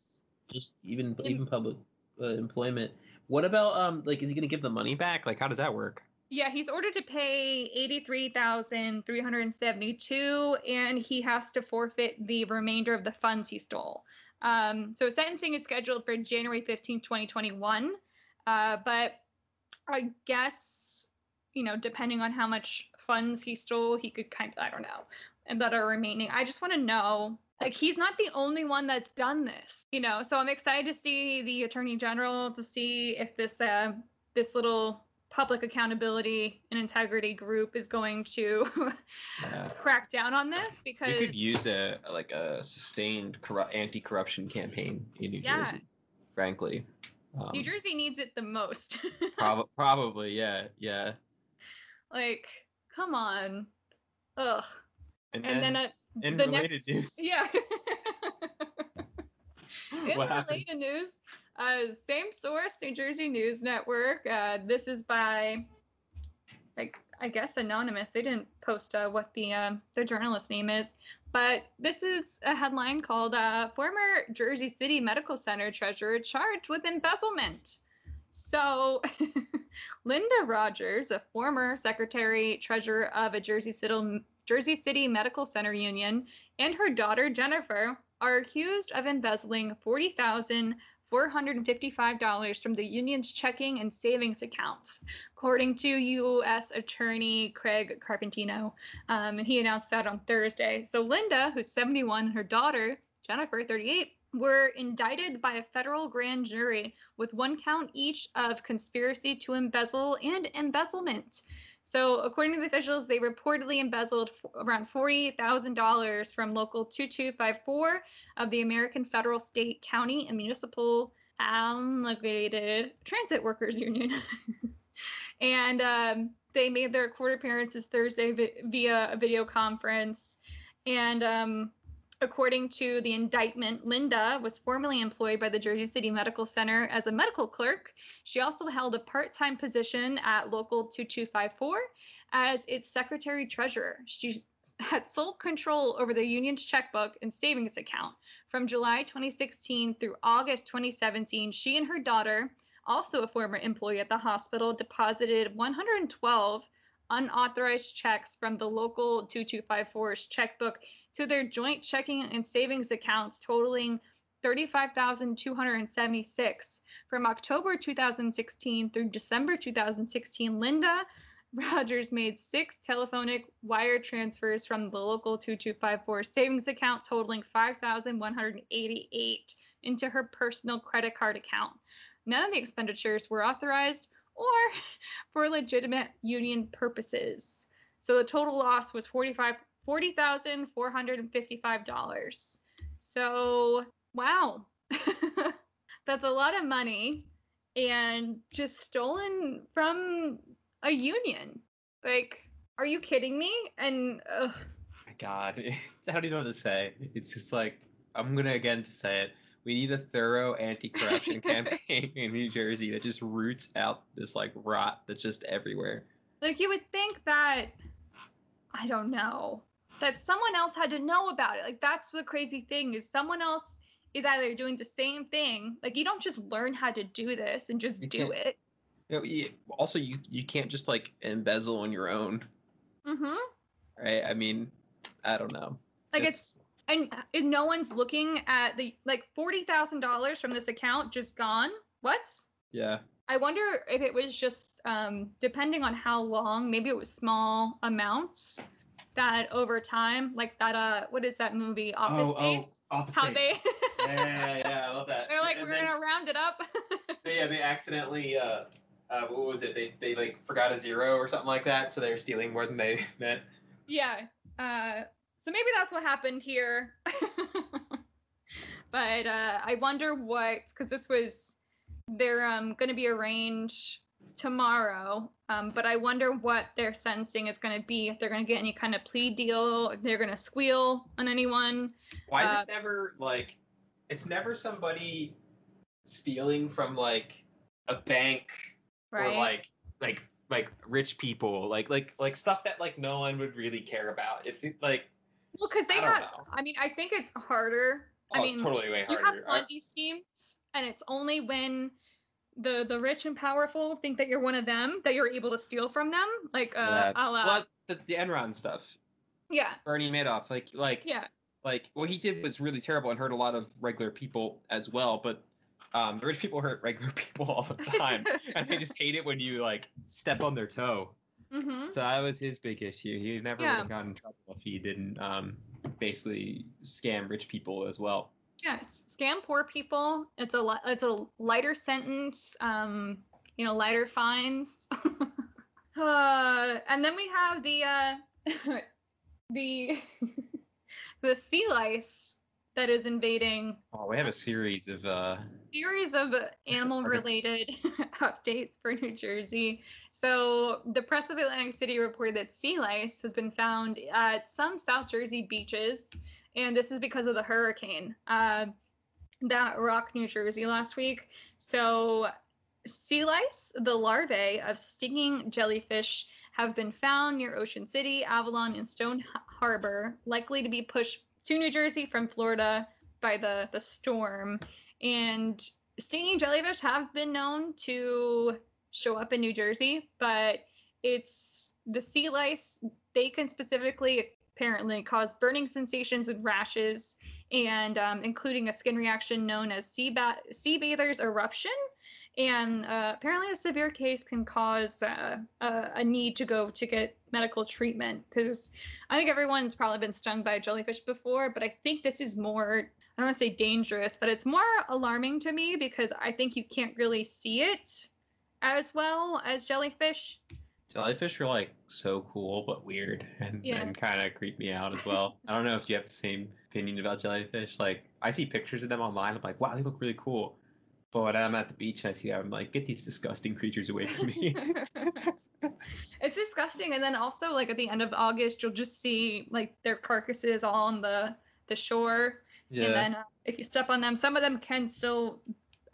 Speaker 1: Just even
Speaker 4: In-
Speaker 1: even public uh, employment. What about um like is he gonna give the money
Speaker 3: back? Like how does that work?
Speaker 4: Yeah, he's ordered to pay eighty-three thousand three hundred and seventy-two, and he has to forfeit the remainder of the funds he stole. Um, so sentencing is scheduled for January fifteenth, twenty twenty-one. Uh, but I guess you know, depending on how much funds he stole, he could kind of I don't know, and that are remaining. I just want to know. Like he's not the only one that's done this, you know. So I'm excited to see the attorney general to see if this uh, this little public accountability and integrity group is going to
Speaker 3: Yeah.
Speaker 4: crack down on this because
Speaker 3: We
Speaker 4: because
Speaker 3: could use a like a sustained corru- anti-corruption campaign in New
Speaker 4: Yeah.
Speaker 3: Jersey. Frankly, um,
Speaker 4: New Jersey needs it the most.
Speaker 3: prob- probably, yeah, yeah.
Speaker 4: like, come on. Ugh.
Speaker 3: And,
Speaker 4: And then,
Speaker 3: in
Speaker 4: the next
Speaker 3: news,
Speaker 4: Yeah. In
Speaker 3: what happened?
Speaker 4: related news, uh, same source, New Jersey News Network. Uh, this is by, like, I guess anonymous. They didn't post uh, what the um, the journalist name is, but this is a headline called uh, "Former Jersey City Medical Center Treasurer Charged with Embezzlement." So, Linda Rogers, a former secretary treasurer of a Jersey City Medical Center Union, and her daughter Jennifer are accused of embezzling forty thousand four hundred and fifty-five dollars from the union's checking and savings accounts, according to U.S. Attorney Craig Carpenito, um, and he announced that on Thursday. So Linda, who's seventy-one, and her daughter Jennifer, thirty-eight, were indicted by a federal grand jury with one count each of conspiracy to embezzle and embezzlement. So, according to the officials, they reportedly embezzled around $40,000 from local 2254 of the American Federal, State, County, and Municipal Amalgamated Transit Workers Union. and um, they made their court appearances Thursday vi- via a video conference. And um, according to the indictment, Linda was formerly employed by the Jersey City Medical Center as a medical clerk. She also held a part time position at Local 2254 as its secretary treasurer. She had sole control over the union's checkbook and savings account. From July 2016 through August 2017, she and her daughter, also a former employee at the hospital, deposited 112 unauthorized checks from the local 2254's checkbook to their joint checking and savings accounts totaling 35,276 from October 2016 through December 2016 Linda Rogers made six telephonic wire transfers from the local 2254 savings account totaling 5,188 into her personal credit card account. None of the expenditures were authorized or for legitimate union purposes. So the total loss was 45 $40,455. So, wow. That's a lot of money and just stolen from a union. Like, are you kidding me? And ugh,
Speaker 3: my God, I don't even know what to say. It's just like I'm gonna again to say it. We need a thorough anti-corruption campaign in New Jersey that just roots out this like rot that's just everywhere.
Speaker 4: like you would think that I don't know that someone else had to know about it. Like that's the crazy thing is someone else is either doing the same thing. Like you don't just learn how to do this and just
Speaker 3: You
Speaker 4: do it.
Speaker 3: You know, also, you you can't just like embezzle on your own,
Speaker 4: Mm-hmm.
Speaker 3: right? I mean, I don't know.
Speaker 4: Like it's and, and no one's looking at the like forty thousand dollars from this account just gone. What?
Speaker 3: yeah.
Speaker 4: I wonder if it was just um, depending on how long. Maybe it was small amounts that over time, like that. Uh, what is that movie? Office Space.
Speaker 3: Office
Speaker 4: How they
Speaker 3: yeah, yeah, I love that.
Speaker 4: they're like
Speaker 3: And
Speaker 4: we're gonna round it up.
Speaker 3: they, yeah, they accidentally, uh, uh, what was it? They, they like forgot a zero or something like that, so they were stealing more than they meant.
Speaker 4: yeah. Uh, so maybe that's what happened here. but uh, I wonder what because this was they're um going to be arraigned tomorrow. Um, but I wonder what their sentencing is going to be. If they're going to get any kind of plea deal, if they're going to squeal on anyone.
Speaker 3: Why is
Speaker 4: Uh,
Speaker 3: it never like? It's never somebody stealing from like a bank
Speaker 4: Right.
Speaker 3: or like like like rich people, like like like stuff that like no one would really care about. If it, like,
Speaker 4: well, because they
Speaker 3: I don't
Speaker 4: have.
Speaker 3: know.
Speaker 4: I mean, I think it's harder.
Speaker 3: oh,
Speaker 4: I mean,
Speaker 3: it's totally way
Speaker 4: you have
Speaker 3: harder. I-
Speaker 4: Ponzi schemes, and it's only when the the rich and powerful think that you're one of them that you're able to steal from them. Like, uh,
Speaker 3: Yeah.
Speaker 4: a la-
Speaker 3: well, the, the Enron stuff,
Speaker 4: yeah,
Speaker 3: Bernie Madoff, like like
Speaker 4: yeah,
Speaker 3: like what he did was really terrible and hurt a lot of regular people as well. But um, the rich people hurt regular people all the time, and they just hate it when you like step on their toe.
Speaker 4: Hmm
Speaker 3: So that was his big issue. He never would
Speaker 4: Yeah.
Speaker 3: have gotten in trouble if he didn't um, basically scam rich people as well.
Speaker 4: Yeah, scam poor people. It's a li- it's a lighter sentence. Um, you know, lighter fines. uh, and then we have the uh, the the sea lice that is invading
Speaker 3: Oh, we have a series of uh,
Speaker 4: series of animal related updates for New Jersey. So, the press of Atlantic City reported that sea lice has been found at some South Jersey beaches, and this is because of the hurricane uh, that rocked New Jersey last week. So, sea lice, the larvae of stinging jellyfish, have been found near Ocean City, Avalon, and Stone Harbor, likely to be pushed to New Jersey from Florida by the, the storm. And stinging jellyfish have been known to show up in New Jersey, but it's the sea lice, they can specifically apparently cause burning sensations and rashes, and um, including a skin reaction known as sea, ba- sea bather's eruption. And uh, apparently, a severe case can cause uh, a, a need to go to get medical treatment because I think everyone's probably been stung by a jellyfish before, but I think this is more I don't want to say dangerous, but it's more alarming to me because I think you can't really see it as well as jellyfish.
Speaker 3: jellyfish. Are like so cool but weird, and,
Speaker 4: Yeah.
Speaker 3: and kind of creep me out as well. I don't know if you have the same opinion about jellyfish. Like I see pictures of them online. I'm like, wow, they look really cool. But when I'm at the beach and I see them, I'm like, get these disgusting creatures away from me.
Speaker 4: it's disgusting. And then also, like at the end of August, you'll just see like their carcasses all on the the shore.
Speaker 3: yeah.
Speaker 4: And then uh, if you step on them, some of them can still.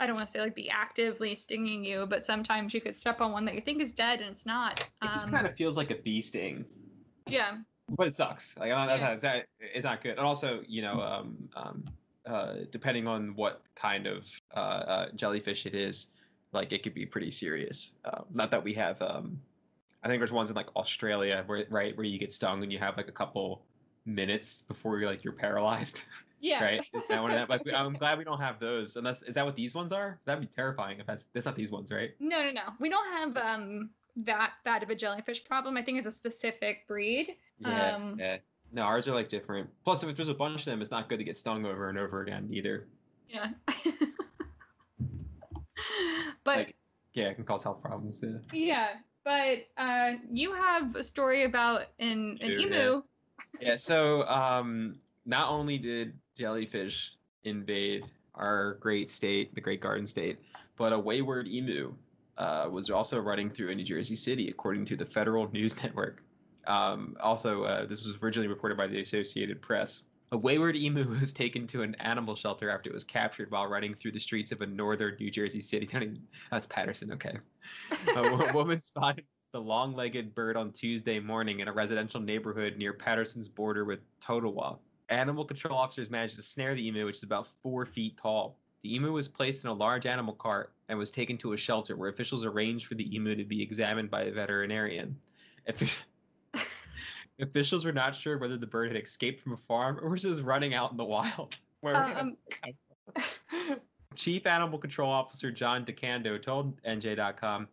Speaker 4: I don't want to say like be actively stinging you, but sometimes you could step on one that you think is dead and it's not.
Speaker 3: it just
Speaker 4: Um,
Speaker 3: kind of feels like a bee sting.
Speaker 4: yeah,
Speaker 3: but it sucks. Like
Speaker 4: Yeah.
Speaker 3: it's, not, it's not good. And also, you know, um, um, uh, depending on what kind of uh, uh, jellyfish it is, like it could be pretty serious. Uh, not that we have. Um, I think there's ones in like Australia where right where you get stung and you have like a couple minutes before you're like you're paralyzed.
Speaker 4: yeah.
Speaker 3: right? Is that one them? Like I'm glad we don't have those. Unless is that what these ones are? That'd be terrifying if that's that's not these ones, right?
Speaker 4: No, no, no. We don't have um that bad of a jellyfish problem. I think it's a specific breed.
Speaker 3: Yeah.
Speaker 4: Um,
Speaker 3: yeah. No, ours are like different. Plus, if there's a bunch of them, it's not good to get stung over and over again either.
Speaker 4: Yeah. but
Speaker 3: like, yeah, it can cause health problems too.
Speaker 4: yeah, but uh, you have a story about an an
Speaker 3: Emu,
Speaker 4: emu.
Speaker 3: Yeah, so um, not only did jellyfish invade our great state, the Great Garden State, but a wayward emu uh, was also running through a New Jersey city, according to the Federal News Network. Um, also, uh, this was originally reported by the Associated Press. A wayward emu was taken to an animal shelter after it was captured while running through the streets of a northern New Jersey city. That's Paterson, okay. a woman spotted the long legged bird on Tuesday morning in a residential neighborhood near Paterson's border with Totowa. Animal control officers managed to snare the emu, which is about four feet tall. The emu was placed in a large animal cart and was taken to a shelter where officials arranged for the emu to be examined by a veterinarian. Officials were not sure whether the bird had escaped from a farm or was just running out in the wild. Um, Chief Animal Control Officer John DeCando told NJ.com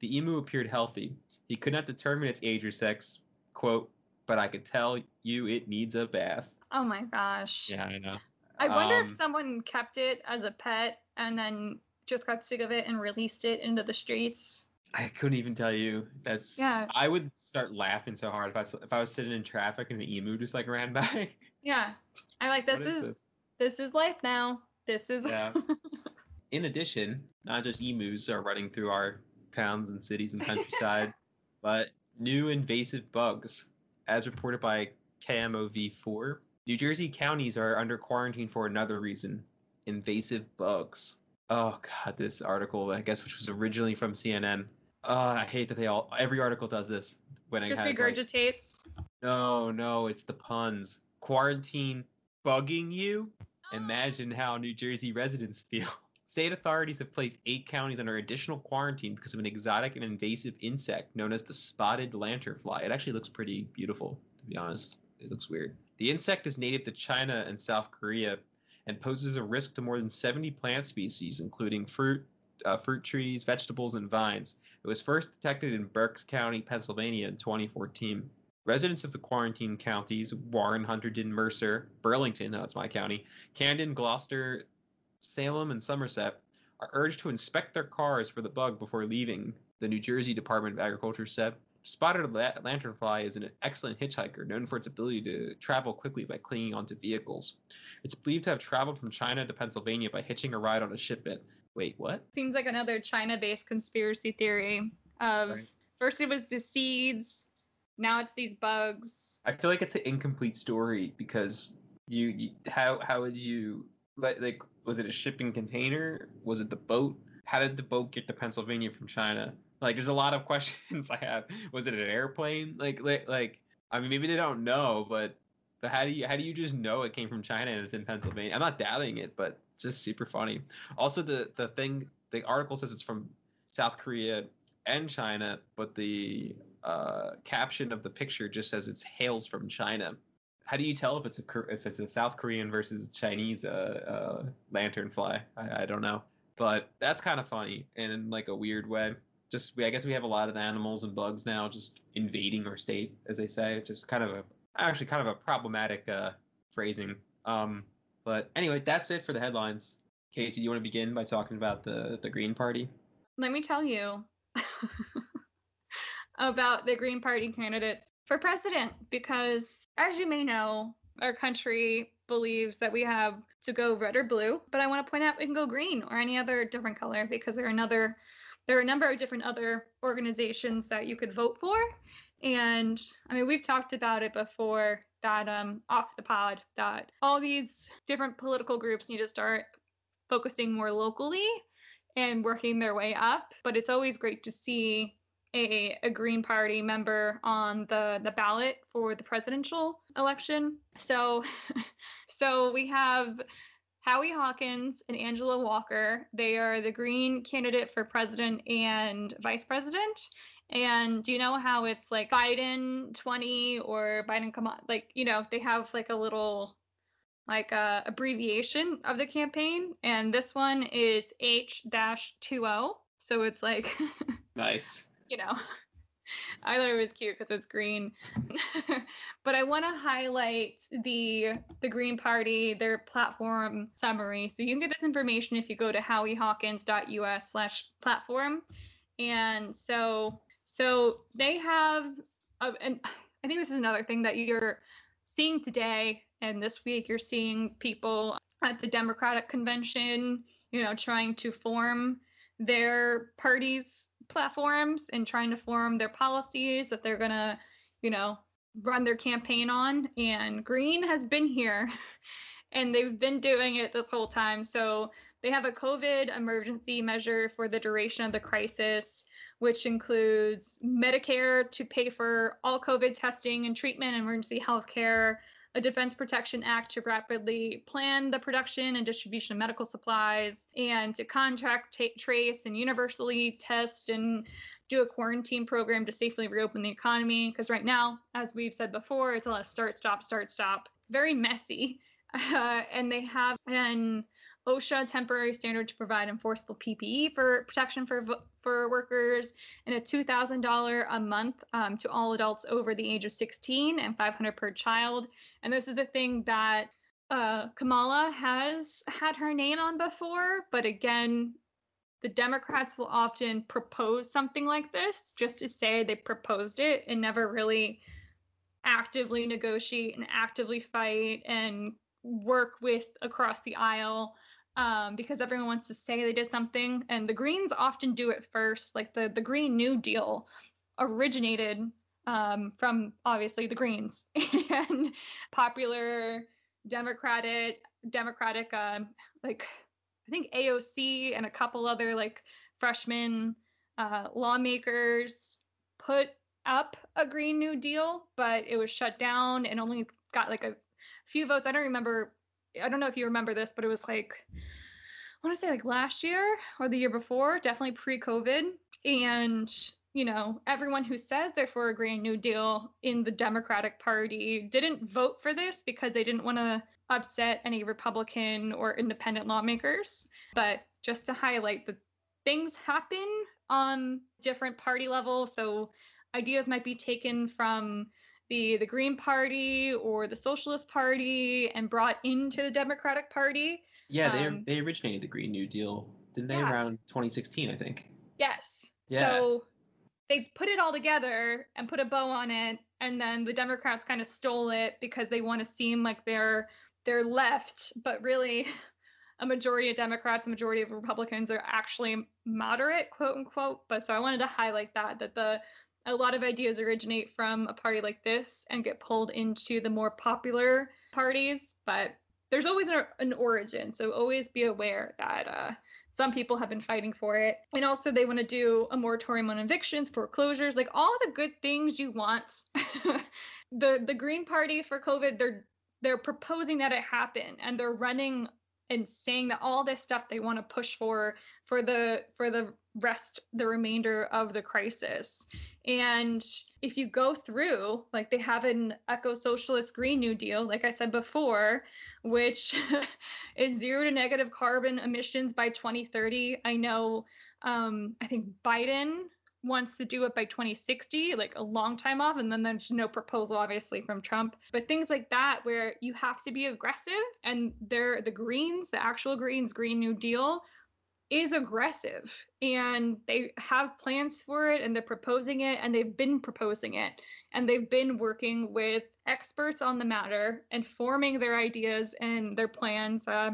Speaker 3: the emu appeared healthy. He could not determine its age or sex, quote, but I could tell you it needs a bath.
Speaker 4: Oh my gosh.
Speaker 3: Yeah, I know.
Speaker 4: I wonder um, if someone kept it as a pet and then just got sick of it and released it into the streets.
Speaker 3: I couldn't even tell you. That's yeah. I would start laughing so hard if I if I was sitting in traffic and the emu just like ran by.
Speaker 4: Yeah, I'm like, this is, is this? this? is life now. This is.
Speaker 3: Yeah. in addition, not just emus are running through our towns and cities and countryside, but new invasive bugs, as reported by KMOV4. New Jersey counties are under quarantine for another reason: invasive bugs. Oh god, this article, I guess, which was originally from CNN uh, I hate that they all every article does this
Speaker 4: when just it regurgitates.
Speaker 3: Like, no, no, it's the puns. Quarantine bugging you. Imagine how New Jersey residents feel. State authorities have placed eight counties under additional quarantine because of an exotic and invasive insect known as the spotted lanternfly. It actually looks pretty beautiful, to be honest. It looks weird. The insect is native to China and South Korea and poses a risk to more than 70 plant species, including fruit, uh, fruit trees, vegetables, and vines. It was first detected in Berks County, Pennsylvania in 2014. Residents of the quarantine counties, Warren, Hunterdon, Mercer, Burlington, that's my county, Camden, Gloucester, Salem, and Somerset, are urged to inspect their cars for the bug before leaving, the New Jersey Department of Agriculture said. Spotted la- lanternfly is an excellent hitchhiker known for its ability to travel quickly by clinging onto vehicles. It's believed to have traveled from China to Pennsylvania by hitching a ride on a shipment, Wait, what?
Speaker 4: Seems like another China-based conspiracy theory. Of right. first it was the seeds, now it's these bugs.
Speaker 3: I feel like it's an incomplete story because you, you how how would you like like was it a shipping container? Was it the boat? How did the boat get to Pennsylvania from China? Like, there's a lot of questions I have. Was it an airplane? Like, like, like I mean, maybe they don't know, but but how do you how do you just know it came from China and it's in Pennsylvania? I'm not doubting it, but just super funny. Also, the the thing the article says it's from South Korea and China, but the uh, caption of the picture just says it's hails from China. How do you tell if it's a if it's a South Korean versus Chinese uh, uh, lanternfly? I, I don't know, but that's kind of funny and in like a weird way. Just I guess we have a lot of animals and bugs now just invading our state, as they say. Just kind of a actually kind of a problematic uh, phrasing. Um, but anyway, that's it for the headlines. Casey, do you want to begin by talking about the the Green Party?
Speaker 4: Let me tell you about the Green Party candidates for president because as you may know, our country believes that we have to go red or blue, but I want to point out we can go green or any other different color because there are another there are a number of different other organizations that you could vote for. And I mean, we've talked about it before that um, off the pod that all these different political groups need to start focusing more locally and working their way up. But it's always great to see a, a Green Party member on the, the ballot for the presidential election. So so we have Howie Hawkins and Angela Walker. They are the Green candidate for president and vice president. And do you know how it's like Biden 20 or Biden come on? Like, you know, they have like a little like a uh, abbreviation of the campaign. And this one is H-20. So it's like
Speaker 3: nice.
Speaker 4: You know, I thought it was cute because it's green. but I want to highlight the the Green Party, their platform summary. So you can get this information if you go to howiehawkins.us slash platform. And so so they have, and I think this is another thing that you're seeing today And this week you're seeing people at the Democratic convention, you know, trying to form their party's platforms and trying to form their policies that they're going to, you know, run their campaign on. And Green has been here and they've been doing it this whole time. So they have a COVID emergency measure for the duration of the crisis, which includes Medicare to pay for all COVID testing and treatment, emergency health care, a Defense Protection Act to rapidly plan the production and distribution of medical supplies, and to contract, t- trace, and universally test and do a quarantine program to safely reopen the economy. Because right now, as we've said before, it's a lot of start, stop, start, stop. Very messy. Uh, and they have an OSHA temporary standard to provide enforceable PPE for protection for for workers, and a $2,000 a month um, to all adults over the age of 16, and 500 per child. And this is a thing that uh, Kamala has had her name on before, but again, the Democrats will often propose something like this just to say they proposed it and never really actively negotiate and actively fight and work with across the aisle um, because everyone wants to say they did something. And the Greens often do it first. Like the, the Green New Deal originated um, from obviously the Greens and popular Democratic, Democratic, um, like I think AOC and a couple other like freshman uh, lawmakers put up a Green New Deal, but it was shut down and only got like a few votes. I don't remember I don't know if you remember this, but it was like I want to say like last year or the year before, definitely pre-COVID, and you know everyone who says they're for a Green New Deal in the Democratic Party didn't vote for this because they didn't want to upset any Republican or independent lawmakers. But just to highlight that things happen on different party levels, so ideas might be taken from the the Green Party or the Socialist Party and brought into the Democratic Party.
Speaker 3: Yeah, they um, they originated the Green New Deal, didn't they? Yeah. Around 2016, I think.
Speaker 4: Yes. Yeah. So they put it all together and put a bow on it, and then the Democrats kind of stole it because they want to seem like they're they're left, but really. A majority of Democrats, a majority of Republicans are actually moderate, quote unquote. But so I wanted to highlight that that the a lot of ideas originate from a party like this and get pulled into the more popular parties, but there's always a, an origin. So always be aware that uh, some people have been fighting for it. And also, they want to do a moratorium on evictions, foreclosures, like all the good things you want. the the Green Party for COVID, they're they're proposing that it happen, and they're running and saying that all this stuff they want to push for for the for the rest the remainder of the crisis and if you go through, like they have an eco socialist Green New Deal, like I said before, which is zero to negative carbon emissions by 2030. I know, um, I think Biden wants to do it by 2060, like a long time off, and then there's no proposal, obviously, from Trump. But things like that, where you have to be aggressive, and they're the Greens, the actual Greens Green New Deal, is aggressive and they have plans for it and they're proposing it and they've been proposing it and they've been working with experts on the matter and forming their ideas and their plans uh,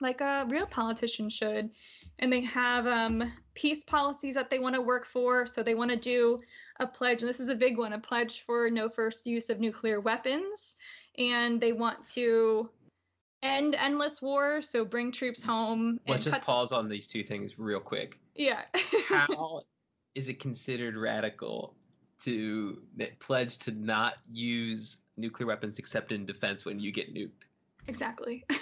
Speaker 4: like a real politician should. And they have um, peace policies that they want to work for so they want to do a pledge and this is a big one a pledge for no first use of nuclear weapons. And they want to end endless war, so bring troops home.
Speaker 3: Let's just pause on these two things real quick.
Speaker 4: Yeah.
Speaker 3: How is it considered radical to pledge to not use nuclear weapons except in defense when you get nuked?
Speaker 4: Exactly.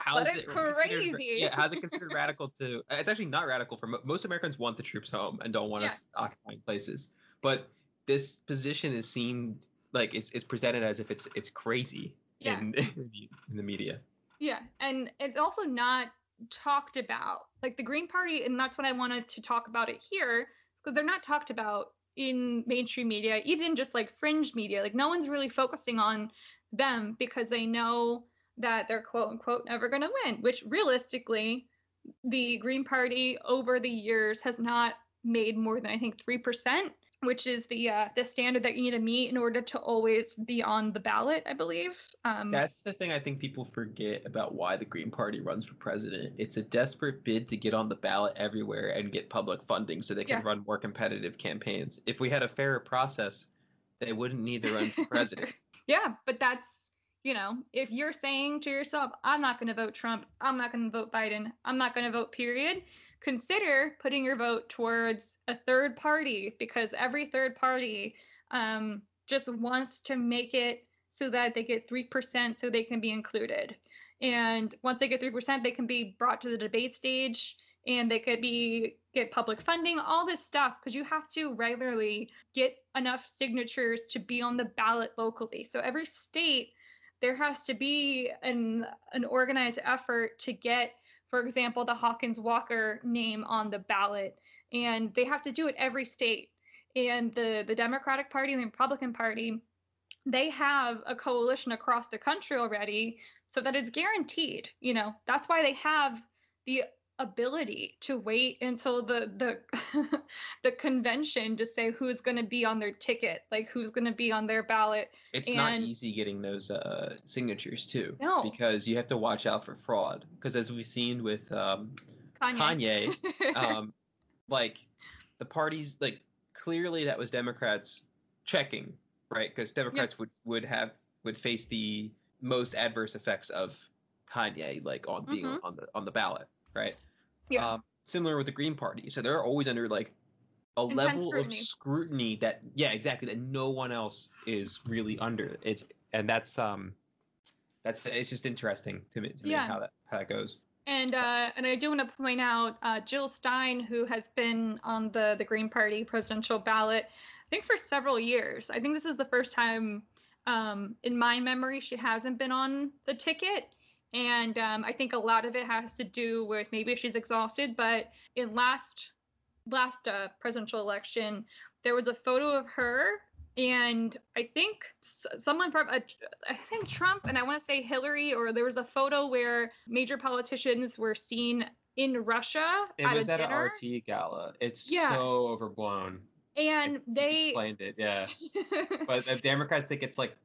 Speaker 3: How is it crazy. Yeah, how's it considered radical to? It's actually not radical for most Americans want the troops home and don't want yeah. us occupying places. But this position is seen like it's, it's presented as if it's it's crazy yeah. in, in the media.
Speaker 4: Yeah, and it's also not talked about. Like the Green Party, and that's what I wanted to talk about it here, because they're not talked about in mainstream media, even just like fringe media. Like no one's really focusing on them because they know that they're quote unquote never going to win, which realistically, the Green Party over the years has not made more than I think 3% which is the uh, the standard that you need to meet in order to always be on the ballot, I believe. Um,
Speaker 1: That's the thing I think people forget about why the Green Party runs for president. It's a desperate bid to get on the ballot everywhere and get public funding so they can
Speaker 4: Yeah.
Speaker 1: run more competitive campaigns. If we had a fairer process, they wouldn't need to run for president.
Speaker 4: yeah, but that's you know, if you're saying to yourself, I'm not going to vote Trump, I'm not going to vote Biden, I'm not going to vote period, consider putting your vote towards a third party because every third party um, just wants to make it so that they get 3% so they can be included. And once they get 3%, they can be brought to the debate stage and they could be get public funding, all this stuff because you have to regularly get enough signatures to be on the ballot locally. So every state there has to be an an organized effort to get for example the Hawkins Walker name on the ballot and they have to do it every state. And the the Democratic Party and the Republican Party they have a coalition across the country already so that it's guaranteed, you know. That's why they have the ability to wait until the the the convention to say who's going to be on their ticket, like who's going to be on their ballot.
Speaker 1: It's not easy getting those uh, signatures too,
Speaker 4: No.
Speaker 1: because you have to watch out for fraud. Because as we've seen with um,
Speaker 4: Kanye.
Speaker 1: Kanye, um, like the parties, like clearly that was Democrats checking, right? Because Democrats would would have would face the most adverse effects of Kanye, like on being
Speaker 4: Mhm.
Speaker 1: on the on the ballot, right?
Speaker 4: Yeah.
Speaker 1: Um, similar with the Green Party, so they're always under like a
Speaker 4: Intense
Speaker 1: level
Speaker 4: scrutiny.
Speaker 1: of scrutiny that yeah, exactly that no one else is really under. It's and that's um that's it's just interesting to me, to me
Speaker 4: Yeah.
Speaker 1: how that how that goes.
Speaker 4: And uh, and I do want to point out uh, Jill Stein, who has been on the the Green Party presidential ballot, I think for several years. I think this is the first time um, in my memory she hasn't been on the ticket. And um, I think a lot of it has to do with maybe she's exhausted. But in last last uh, presidential election, there was a photo of her and I think someone from uh, I think Trump and I want to say Hillary or there was a photo where major politicians were seen in Russia
Speaker 3: It
Speaker 4: at
Speaker 3: was
Speaker 4: a
Speaker 3: at an RT gala. It's
Speaker 4: Yeah.
Speaker 3: so overblown.
Speaker 4: and
Speaker 3: It
Speaker 4: they
Speaker 3: explained it, yeah. But the Democrats think it's like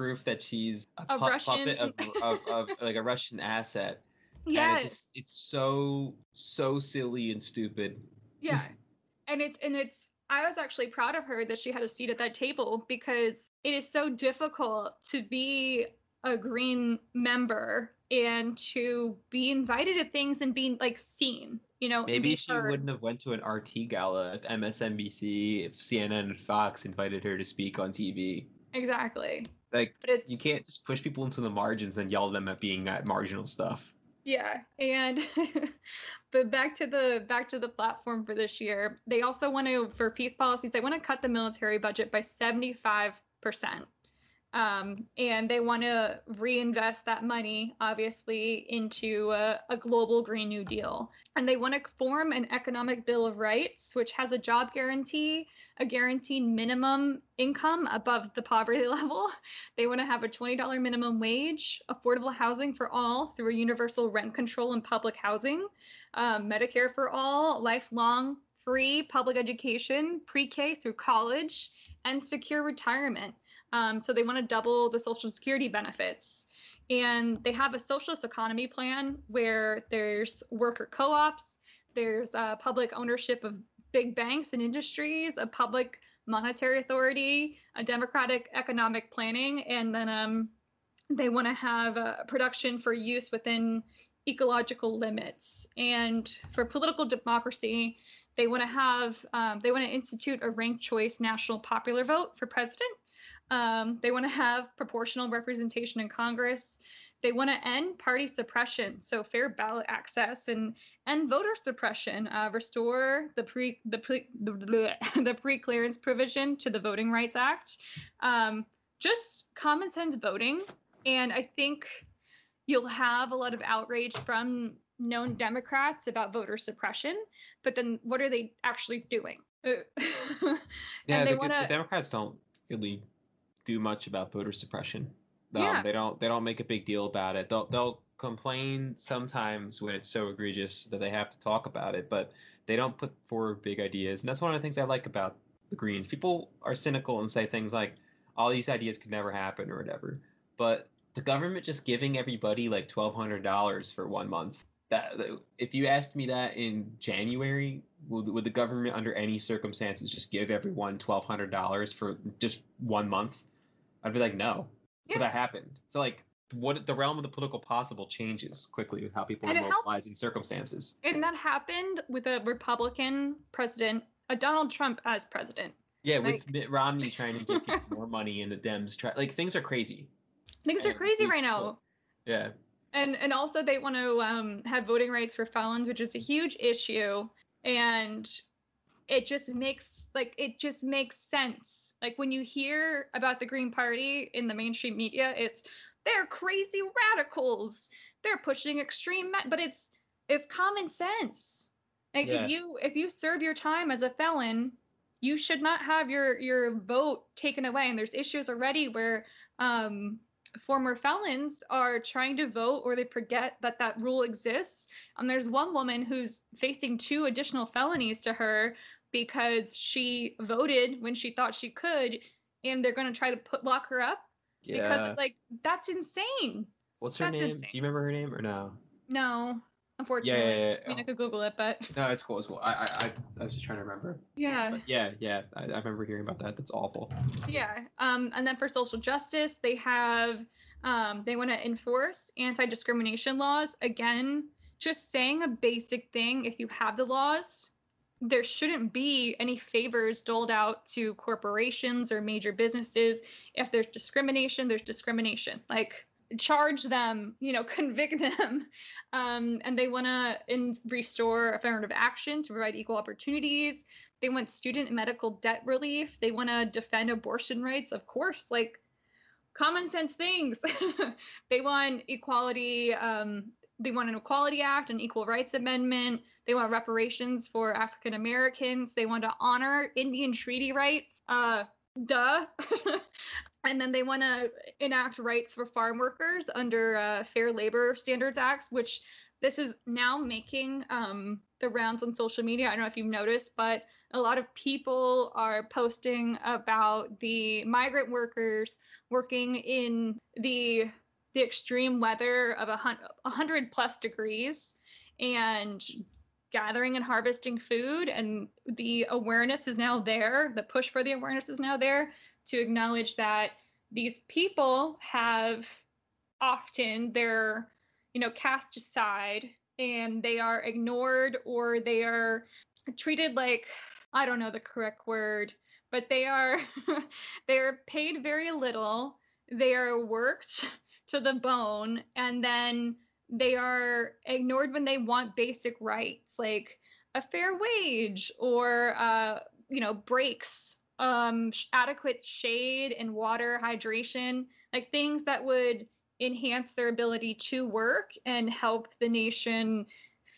Speaker 3: proof that she's a,
Speaker 4: A
Speaker 3: pu-
Speaker 4: Russian-
Speaker 3: puppet of, of, of like a Russian asset.
Speaker 4: Yes
Speaker 3: it's it's so so silly and stupid.
Speaker 4: yeah and it's and it's I was actually proud of her that she had a seat at that table because it is so difficult to be a green member and to be invited to things and being like seen you know
Speaker 3: Maybe she
Speaker 4: heard.
Speaker 3: wouldn't have went to an RT gala if MSNBC, if CNN and Fox invited her to speak on TV.
Speaker 4: exactly
Speaker 3: Like you can't just push people into the margins and yell at them at being at marginal stuff.
Speaker 4: Yeah, and but back to the back to the platform for this year. They also want to for peace policies. They want to cut the military budget by seventy five percent, um, and they want to reinvest that money, obviously, into a, a global Green New Deal. And they want to form an economic bill of rights, which has a job guarantee, a guaranteed minimum income above the poverty level. They want to have a $20 minimum wage, affordable housing for all through a universal rent control and public housing, um, Medicare for all, lifelong free public education, pre K through college, and secure retirement. Um, so they want to double the Social Security benefits. And they have a socialist economy plan where there's worker co ops, there's uh, public ownership of big banks and industries, a public monetary authority, a democratic economic planning, and then um, they want to have uh, production for use within ecological limits. And for political democracy, they want to have um, they want to institute a ranked choice national popular vote for president. Um, they want to have proportional representation in Congress. They want to end party suppression, so fair ballot access and end voter suppression. Uh, restore the pre the pre the, the pre-clearance provision to the Voting Rights Act. Um, just common sense voting, and I think you'll have a lot of outrage from known Democrats about voter suppression. But then, what are they actually doing?
Speaker 3: Yeah,
Speaker 4: and they
Speaker 3: the,
Speaker 4: want
Speaker 3: the. Democrats don't really do much about voter suppression. Um,
Speaker 4: Yeah.
Speaker 3: They don't they don't make a big deal about it. They'll they'll complain sometimes when it's so egregious that they have to talk about it, but they don't put forward big ideas. And that's one of the things I like about the Greens. People are cynical and say things like, all these ideas could never happen or whatever. But the government just giving everybody like twelve hundred dollars for one month. That if you asked me that in January, would, would the government under any circumstances just give everyone twelve hundred dollars for just one month? I'd be like, no.
Speaker 4: Yeah.
Speaker 3: But that happened. So like, what the realm of the political possible changes quickly with how people
Speaker 4: And
Speaker 3: are
Speaker 4: it
Speaker 3: mobilizing circumstances.
Speaker 4: And that happened with a Republican president, a Donald Trump as president.
Speaker 3: Yeah, with Mitt Romney trying to get people more money and the Dems try like things are crazy.
Speaker 4: Things are
Speaker 3: And
Speaker 4: crazy right now.
Speaker 3: Yeah.
Speaker 4: and and also they want to um, have voting rights for felons, which is a huge issue, and it just makes like it just makes sense. Like when you hear about the Green Party in the mainstream media, it's they're crazy radicals, they're pushing extreme, me-, but it's it's common sense. Like
Speaker 3: Yeah.
Speaker 4: if you if you serve your time as a felon, you should not have your your vote taken away. And there's issues already where um, former felons are trying to vote or they forget that that rule exists. And there's one woman who's facing two additional felonies to her because she voted when she thought she could, and they're going to try to put lock her up
Speaker 3: Yeah.
Speaker 4: because like that's insane.
Speaker 3: What's her
Speaker 4: that's
Speaker 3: name?
Speaker 4: insane.
Speaker 3: Do you remember her name or no?
Speaker 4: No, unfortunately.
Speaker 3: Yeah, yeah, yeah.
Speaker 4: I mean, I could Google it, but
Speaker 3: No, it's cool. It's cool. I, I, I, I was just trying to remember.
Speaker 4: yeah.
Speaker 3: But yeah, yeah. I, I remember hearing about that. That's awful.
Speaker 4: Yeah. Um, and then for social justice, they have um, they want to enforce anti-discrimination laws. Again, just saying a basic thing. If you have the laws, there shouldn't be any favors doled out to corporations or major businesses. If there's discrimination, there's discrimination. Like charge them, you know, convict them. Um, and they want to in- restore affirmative action to provide equal opportunities. They want student medical debt relief. They want to defend abortion rights, of course, like common sense things. they want equality. Um, they want an Equality Act, an Equal Rights Amendment. They want reparations for African Americans. They want to honor Indian treaty rights. Uh, duh. and then they want to enact rights for farm workers under uh, Fair Labor Standards Acts, which this is now making um, the rounds on social media. I don't know if you've noticed, but a lot of people are posting about the migrant workers working in the the extreme weather of a hundred plus degrees and gathering and harvesting food and the awareness is now there the push for the awareness is now there to acknowledge that these people have often they're you know cast aside and they are ignored or they are treated like i don't know the correct word but they are they are paid very little. They are worked to the bone and then they are ignored when they want basic rights like a fair wage or uh, you know breaks um, adequate shade and water hydration like things that would enhance their ability to work and help the nation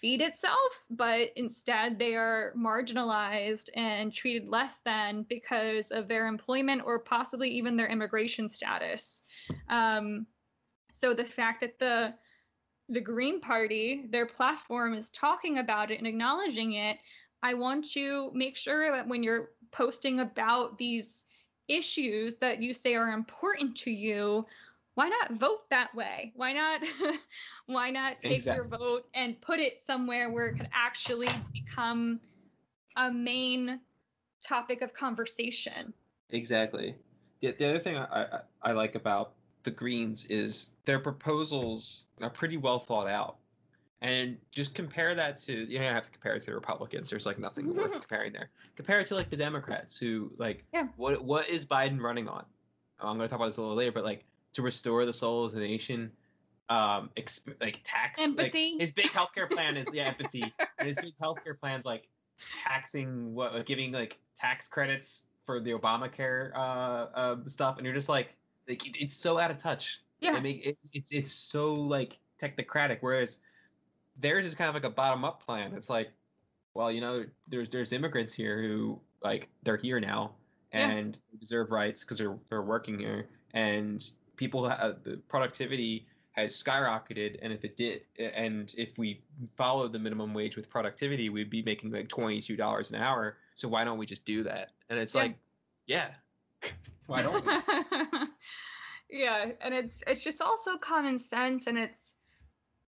Speaker 4: feed itself but instead they are marginalized and treated less than because of their employment or possibly even their immigration status. Um, so the fact that the the Green Party, their platform is talking about it and acknowledging it, I want to make sure that when you're posting about these issues that you say are important to you, why not vote that way? Why not why not take your vote and put it somewhere where it could actually become a main topic of conversation?
Speaker 3: Exactly. The, the other thing I, I, I like about the Greens is their proposals are pretty well thought out. And just compare that to you don't have to compare it to the Republicans. There's like nothing worth comparing there. Compare it to like the Democrats who like
Speaker 4: Yeah.
Speaker 3: what what is Biden running on? I'm gonna talk about this a little later, but like to restore the soul of the nation, um, exp- like tax like, his big healthcare plan is yeah empathy, and his big healthcare plan's like taxing what like giving like tax credits for the Obamacare uh, uh stuff, and you're just like like it- it's so out of touch.
Speaker 4: Yeah.
Speaker 3: They make it, it's it's so like technocratic, whereas theirs is kind of like a bottom up plan. It's like, well, you know, there's there's immigrants here who like they're here now
Speaker 4: Yeah.
Speaker 3: and deserve rights because they're they're working here, and people have the productivity
Speaker 1: has skyrocketed, and if it did, and if we followed the minimum wage with productivity, we'd be making like twenty-two dollars an hour. So why don't we just do that? And it's
Speaker 4: Yeah.
Speaker 1: like, yeah, why don't we?
Speaker 4: yeah, and it's it's just also common sense and it's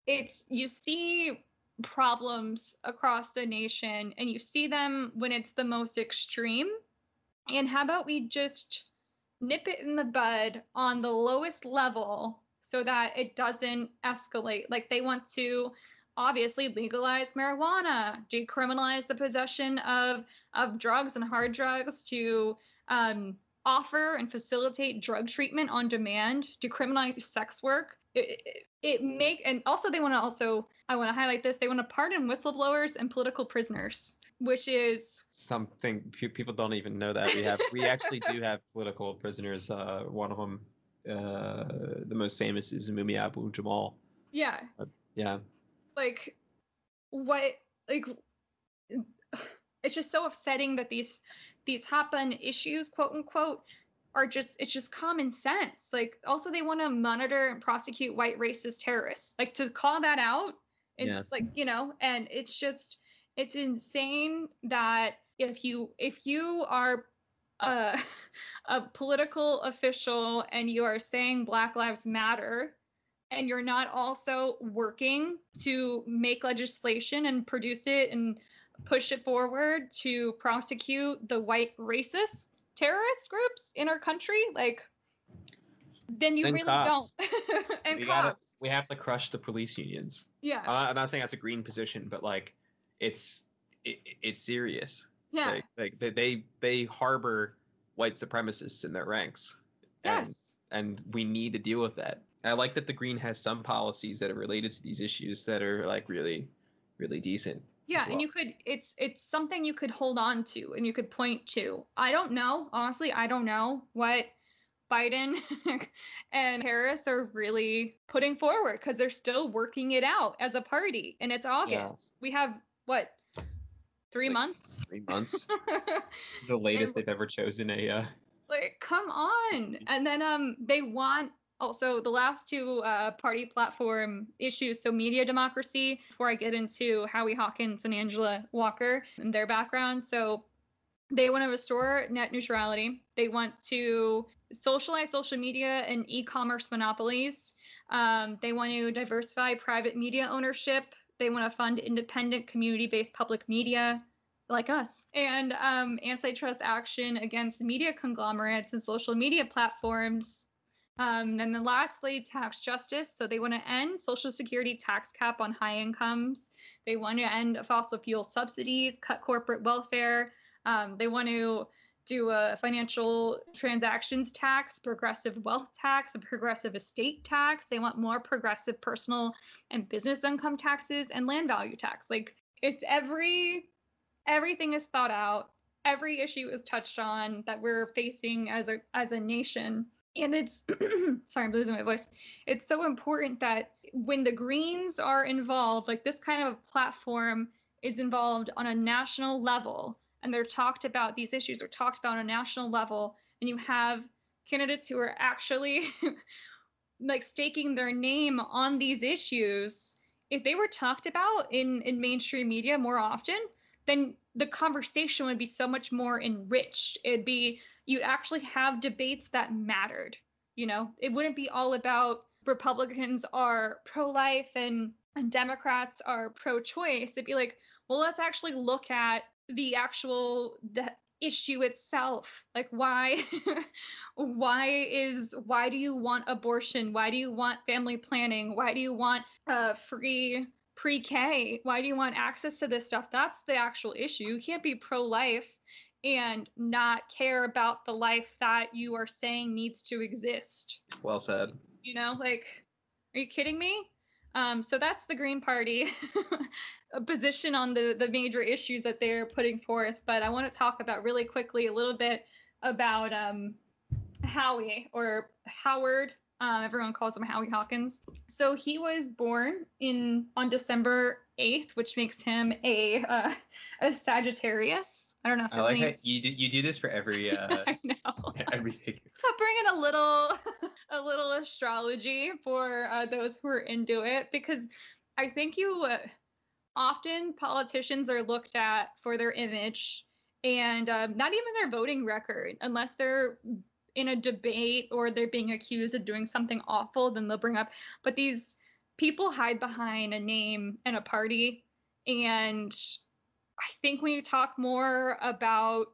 Speaker 4: it's you see problems across the nation and you see them when it's the most extreme. And how about we just nip it in the bud on the lowest level so that it doesn't escalate? Like they want to obviously legalize marijuana, decriminalize the possession of of drugs and hard drugs to um, offer and facilitate drug treatment on demand, decriminalize sex work. It, it, it make and also they want to also I want to highlight this. They want to pardon whistleblowers and political prisoners, which is
Speaker 1: Something pe- people don't even know that we have. We actually do have political prisoners. Uh, one of them, uh, the most famous, is Mumia Abu Jamal.
Speaker 4: yeah,
Speaker 1: Yeah,
Speaker 4: like what like it's just so upsetting that these these happen issues quote unquote are just it's just common sense like also they want to monitor and prosecute white racist terrorists like to call that out it's
Speaker 1: Yeah.
Speaker 4: like you know and it's just it's insane that if you if you are a, a political official and you are saying black lives matter and you're not also working to make legislation and produce it and push it forward to prosecute the white racist terrorist groups in our country, like then you
Speaker 1: And
Speaker 4: really
Speaker 1: cops.
Speaker 4: don't. and
Speaker 1: we
Speaker 4: cops.
Speaker 1: gotta we have to crush the police unions.
Speaker 4: yeah.
Speaker 1: Uh, I'm not saying that's a green position, but like it's it, it's serious.
Speaker 4: yeah.
Speaker 1: Like, like they, they they harbor white supremacists in their ranks.
Speaker 4: yes.
Speaker 1: And, and we need to deal with that. I like that the green has some policies that are related to these issues that are like really really decent.
Speaker 4: Yeah,
Speaker 1: as
Speaker 4: and you could it's it's something you could hold on to and you could point to. I don't know, honestly, I don't know what Biden and Harris are really putting forward because they're still working it out as a party and it's August. We have what? 3
Speaker 1: Like,
Speaker 4: months?
Speaker 1: Three months. this is the latest they've ever chosen a uh,
Speaker 4: like come on and then um they want also the last two uh, party platform issues so media democracy before i get into howie hawkins and angela walker and their background. So they want to restore net neutrality. They want to socialize social media and e-commerce monopolies. Um, they want to diversify private media ownership. They want to fund independent community-based public media like us, and um, antitrust action against media conglomerates and social media platforms. Um, and then lastly, tax justice. So they want to end Social Security tax cap on high incomes. They want to end fossil fuel subsidies, cut corporate welfare. Um, they want to do a financial transactions tax, progressive wealth tax, a progressive estate tax. They want more progressive personal and business income taxes and land value tax. Like it's every everything is thought out every issue is touched on that we're facing as a as a nation and it's sorry i'm losing my voice. It's so important that when the greens are involved like this kind of platform is involved on a national level and they're talked about these issues are talked about on a national level and you have candidates who are actually like staking their name on these issues if they were talked about in in mainstream media more often then the conversation would be so much more enriched. It'd be you'd actually have debates that mattered you know? It wouldn't be all about republicans are pro-life and and democrats are pro-choice. It'd be like well let's actually look at the actual the issue itself. Like why why is why do you want abortion? Why do you want family planning? Why do you want uh, free pre-k why do you want access to this stuff? That's the actual issue. You can't be pro-life and not care about the life that you are saying needs to exist.
Speaker 1: Well said.
Speaker 4: you know like are you kidding me? Um, so that's the green party a position on the the major issues that they're putting forth but i want to talk about really quickly a little bit about um, howie or howard um, everyone calls him howie hawkins. So he was born in on december 8th which makes him a uh, a sagittarius i don't know if
Speaker 1: I like
Speaker 4: any
Speaker 1: how you do, you do this for every uh
Speaker 4: I know
Speaker 1: every figure.
Speaker 4: but bringing a little a little astrology for uh, those who are into it because I think you uh, often politicians are looked at for their image and um, not even their voting record unless they're in a debate or they're being accused of doing something awful then they'll bring up but these people hide behind a name and a party and i think when you talk more about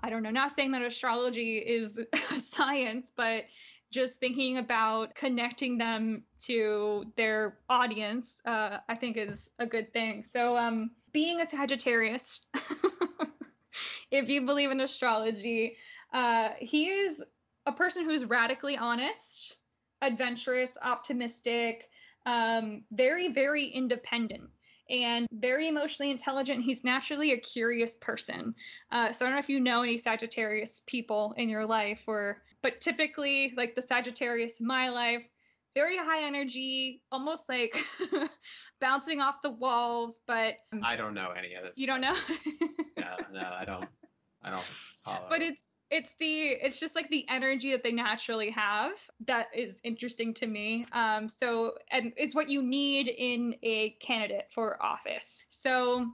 Speaker 4: i don't know not saying that astrology is science but just thinking about connecting them to their audience uh, i think is a good thing. So um, being a sagittarius if you believe in astrology uh, he is a person who's radically honest, adventurous, optimistic, um, very, very independent, and very emotionally intelligent. He's naturally a curious person. Uh, so I don't know if you know any Sagittarius people in your life, or but typically, like the Sagittarius in my life, very high energy, almost like bouncing off the walls. But
Speaker 3: I don't know any of this.
Speaker 4: You don't know?
Speaker 3: yeah, no, I don't. I don't follow.
Speaker 4: But it's it's the it's just like the energy that they naturally have that is interesting to me. Um so and it's what you need in a candidate for office. So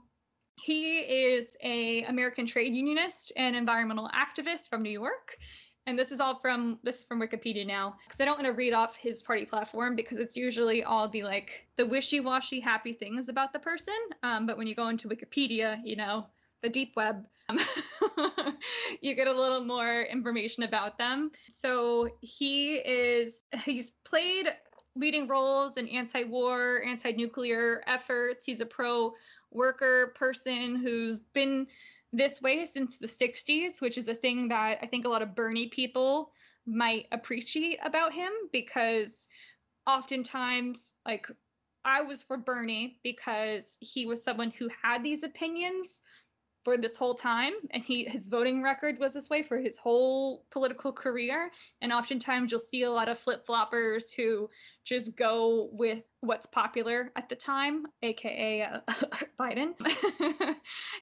Speaker 4: he is a american trade unionist and environmental activist from new york. And this is all from this is from wikipedia now because i don't want to read off his party platform because it's usually all the like the wishy-washy happy things about the person. Um, but when you go into wikipedia you know the deep web you get a little more information about them. So he is he's played leading roles in anti-war, anti-nuclear efforts. He's a pro-worker person who's been this way since the 60s, which is a thing that I think a lot of Bernie people might appreciate about him because oftentimes like I was for Bernie because he was someone who had these opinions for this whole time and he his voting record was this way for his whole political career. And oftentimes you'll see a lot of flip-floppers who just go with what's popular at the time aka uh, Biden.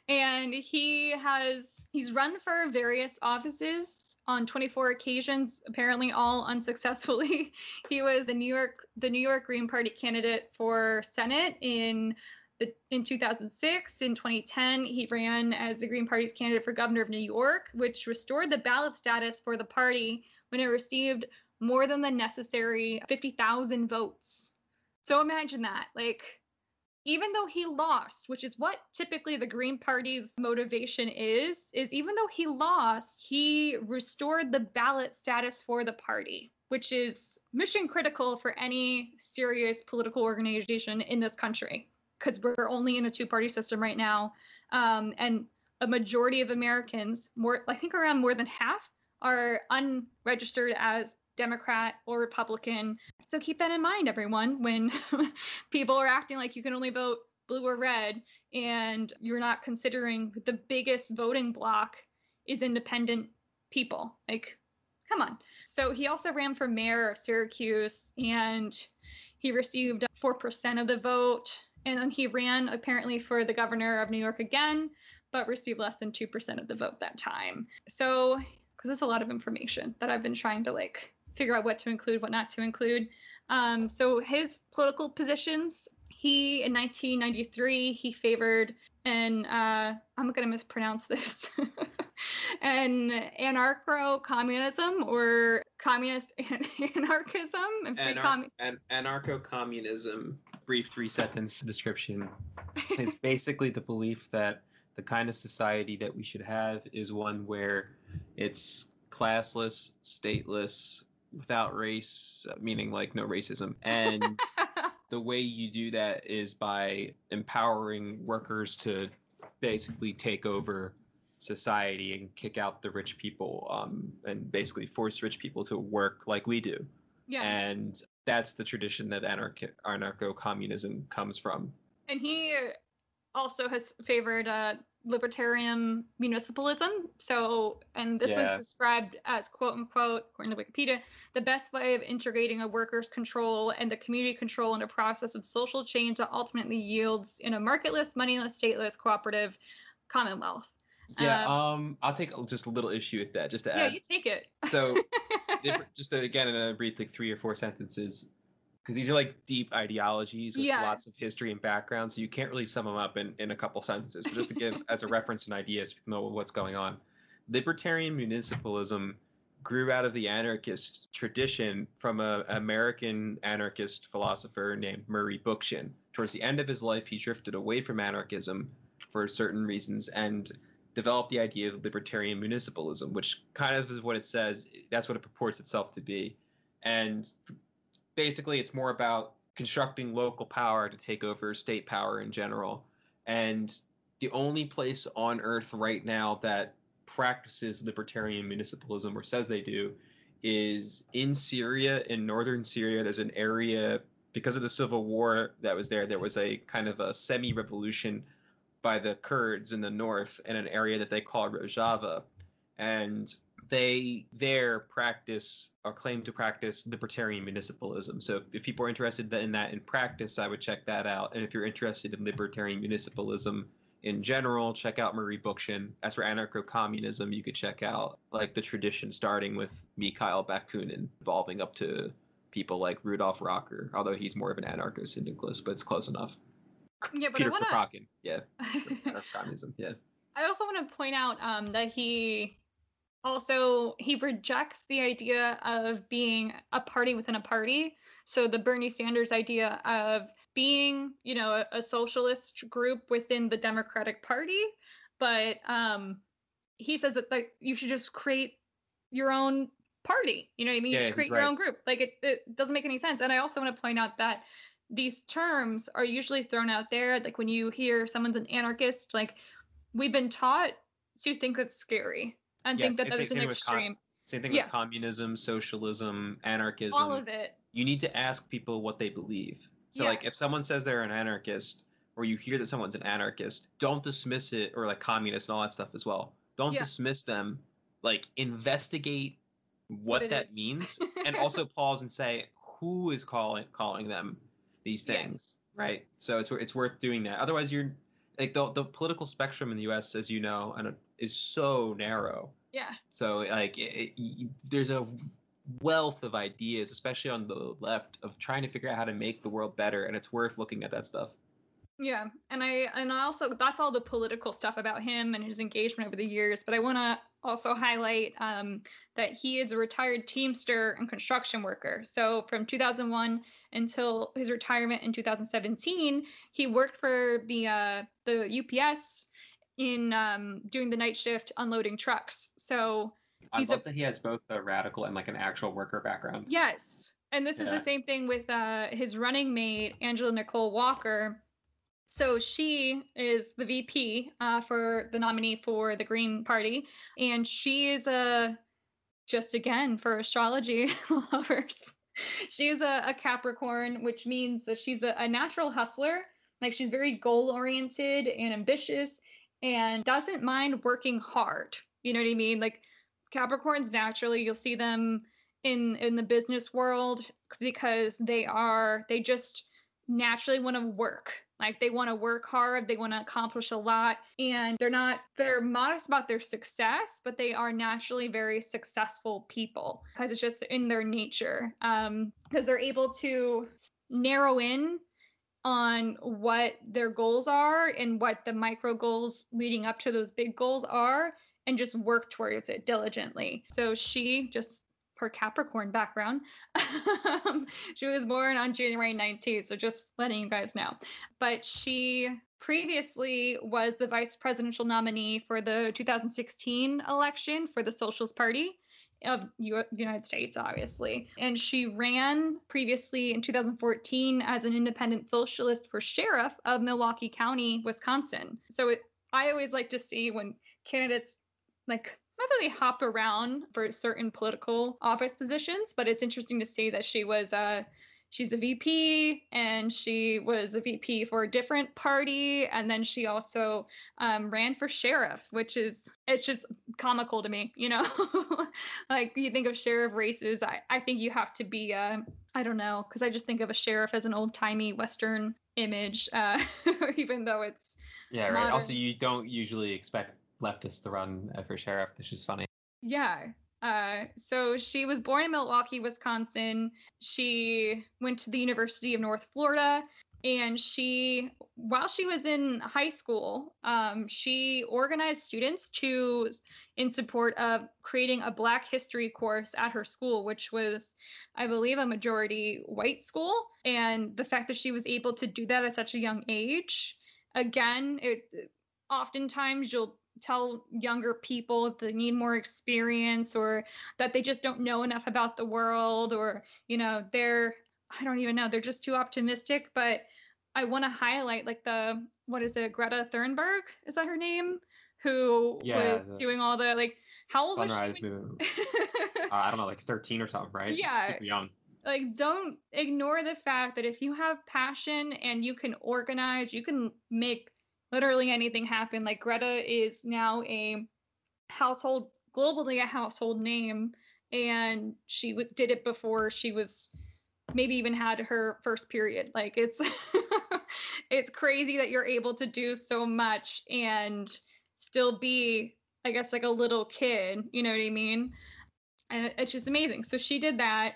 Speaker 4: And he has he's run for various offices on 24 occasions apparently all unsuccessfully. He was the New York the New York Green Party candidate for Senate in in 2006, in 2010, he ran as the Green Party's candidate for governor of New York, which restored the ballot status for the party when it received more than the necessary 50,000 votes. So imagine that. Like, even though he lost, which is what typically the Green Party's motivation is, is even though he lost, he restored the ballot status for the party, which is mission critical for any serious political organization in this country because we're only in a two party system right now. Um, and a majority of Americans, more I think around more than half, are unregistered as Democrat or Republican. So keep that in mind, everyone, when people are acting like you can only vote blue or red and you're not considering the biggest voting block is independent people. Like, come on. So he also ran for mayor of Syracuse and he received 4% of the vote and then he ran apparently for the governor of New York again, but received less than 2% of the vote that time. So, because that's a lot of information that I've been trying to like figure out what to include, what not to include. Um, so his political positions, he in 1993 he favored an uh, I'm gonna mispronounce this, an anarcho-communism or communist anarchism
Speaker 1: and Anar- an- anarcho-communism brief three sentence description is basically the belief that the kind of society that we should have is one where it's classless, stateless, without race, meaning like no racism. And the way you do that is by empowering workers to basically take over society and kick out the rich people um, and basically force rich people to work like we do. Yeah. And that's the tradition that anarcho-communism comes from.
Speaker 4: And he also has favored uh, libertarian municipalism. So, and this yeah. was described as quote unquote, according to Wikipedia, the best way of integrating a workers' control and the community control in a process of social change that ultimately yields in a marketless, moneyless, stateless, cooperative commonwealth.
Speaker 1: Yeah, um, um I'll take just a little issue with that, just to
Speaker 4: yeah,
Speaker 1: add.
Speaker 4: Yeah, you take it.
Speaker 1: So
Speaker 3: different, just to, again in a brief like three or four sentences because these are like deep ideologies with
Speaker 4: Yeah.
Speaker 3: lots of history and background, so you can't really sum them up in, in a couple sentences. But just to give as a reference and idea, so you know what's going on. Libertarian municipalism grew out of the anarchist tradition from a American anarchist philosopher named Murray Bookchin. Towards the end of his life, he drifted away from anarchism for certain reasons and developed the idea of libertarian municipalism, which kind of is what it says. That's what it purports itself to be. And basically, it's more about constructing local power to take over state power in general. And the only place on earth right now that practices libertarian municipalism or says they do is in Syria, in northern Syria. There's an area because of the civil war that was there. There was a kind of a semi-revolution by the Kurds in the north in an area that they call Rojava, and they there practice or claim to practice libertarian municipalism. So if people are interested in that in practice, I would check that out. And if you're interested in libertarian municipalism in general, check out Murray Bookchin. As for anarcho-communism, you could check out like the tradition starting with Mikhail Bakunin, evolving up to people like Rudolf Rocker, although he's more of an anarcho-syndicalist, but it's close enough.
Speaker 4: Yeah, but
Speaker 3: Peter
Speaker 4: I want
Speaker 3: Kropotkin, yeah,
Speaker 4: to.
Speaker 3: anarcho-communism, yeah.
Speaker 4: I also want to point out um, that he also he rejects the idea of being a party within a party. So the Bernie Sanders idea of being, you know, a, a socialist group within the Democratic Party, but um, he says that like you should just create your own party. You know what I mean?
Speaker 3: Yeah,
Speaker 4: you should create your
Speaker 3: right.
Speaker 4: own group. Like it, it doesn't make any sense. And I also want to point out that these terms are usually thrown out there. Like when you hear someone's an anarchist, like we've been taught to think that's scary and
Speaker 3: Yes,
Speaker 4: think that that is an
Speaker 3: same with con-
Speaker 4: extreme.
Speaker 3: Same thing
Speaker 4: Yeah.
Speaker 3: with communism, socialism, anarchism.
Speaker 4: All of it.
Speaker 3: you need to ask people what they believe. So
Speaker 4: Yeah.
Speaker 3: like if someone says they're an anarchist or you hear that someone's an anarchist, don't dismiss it or like communist and all that stuff as well. Don't
Speaker 4: Yeah.
Speaker 3: dismiss them. Like investigate what,
Speaker 4: What
Speaker 3: that
Speaker 4: is.
Speaker 3: means and also pause and say who is calling calling them these
Speaker 4: Yes.
Speaker 3: things, right? So it's it's worth doing that. Otherwise you're like the the political spectrum in the US as you know and is so narrow.
Speaker 4: Yeah.
Speaker 3: So like it, it, there's a wealth of ideas, especially on the left, of trying to figure out how to make the world better, and it's worth looking at that stuff.
Speaker 4: Yeah, and I and I also that's all the political stuff about him and his engagement over the years. But I want to also highlight um, that he is a retired Teamster and construction worker. So from 2001 until his retirement in 2017, he worked for the uh, the UPS in um, doing the night shift unloading trucks. So
Speaker 5: I
Speaker 4: He's a-
Speaker 5: love that he has both a radical and like an actual worker background.
Speaker 4: Yes. And this is the same thing with uh, his running mate, Angela Nicole Walker. So she is the VP uh, for the nominee for the Green Party. And she is a, just again, for astrology lovers, she is a, a Capricorn, which means that she's a, a natural hustler. Like she's very goal oriented and ambitious and doesn't mind working hard. You know what I mean? Like Capricorns naturally, you'll see them in in the business world because they are they just naturally want to work like they want to work hard they want to accomplish a lot and they're not they're modest about their success but they are naturally very successful people because it's just in their nature um because they're able to narrow in on what their goals are and what the micro goals leading up to those big goals are and just work towards it diligently. So she just her Capricorn background. um, she was born on January 19th, so just letting you guys know. But she previously was the vice presidential nominee for the 2016 election for the Socialist Party of U- United States, obviously. And she ran previously in 2014 as an independent socialist for sheriff of Milwaukee County, Wisconsin. So it, I always like to see when candidates like they hop around for certain political office positions, but it's interesting to see that she was uh she's a VP and she was a VP for a different party and then she also um, ran for sheriff, which is it's just comical to me, you know. like you think of sheriff races, I, I think you have to be uh, I don't know, because I just think of a sheriff as an old timey Western image, uh, even though it's
Speaker 5: Yeah, right. Also, you don't usually expect leftists to run for sheriff, which is funny.
Speaker 4: Yeah. Uh, so she was born in Milwaukee, Wisconsin. She went to the University of North Florida, and she, while she was in high school, um, she organized students to, in support of creating a Black History course at her school, which was, I believe, a majority white school. And the fact that she was able to do that at such a young age, again, it oftentimes you'll tell younger people if they need more experience or that they just don't know enough about the world or you know they're i don't even know they're just too optimistic but i want to highlight like the what is it greta thunberg is that her name who
Speaker 3: Yeah,
Speaker 4: was
Speaker 3: the
Speaker 4: doing all the like how old was she
Speaker 3: movement. Uh, I don't know, like 13 or something, right?
Speaker 4: Yeah.
Speaker 3: Super young.
Speaker 4: like don't ignore the fact that if you have passion and you can organize you can make literally anything happen like greta is now a household globally a household name. And she w- did it before she was maybe even had her first period. Like it's it's crazy that you're able to do so much and still be i guess like a little kid you know what i mean? And it's just amazing. So she did that.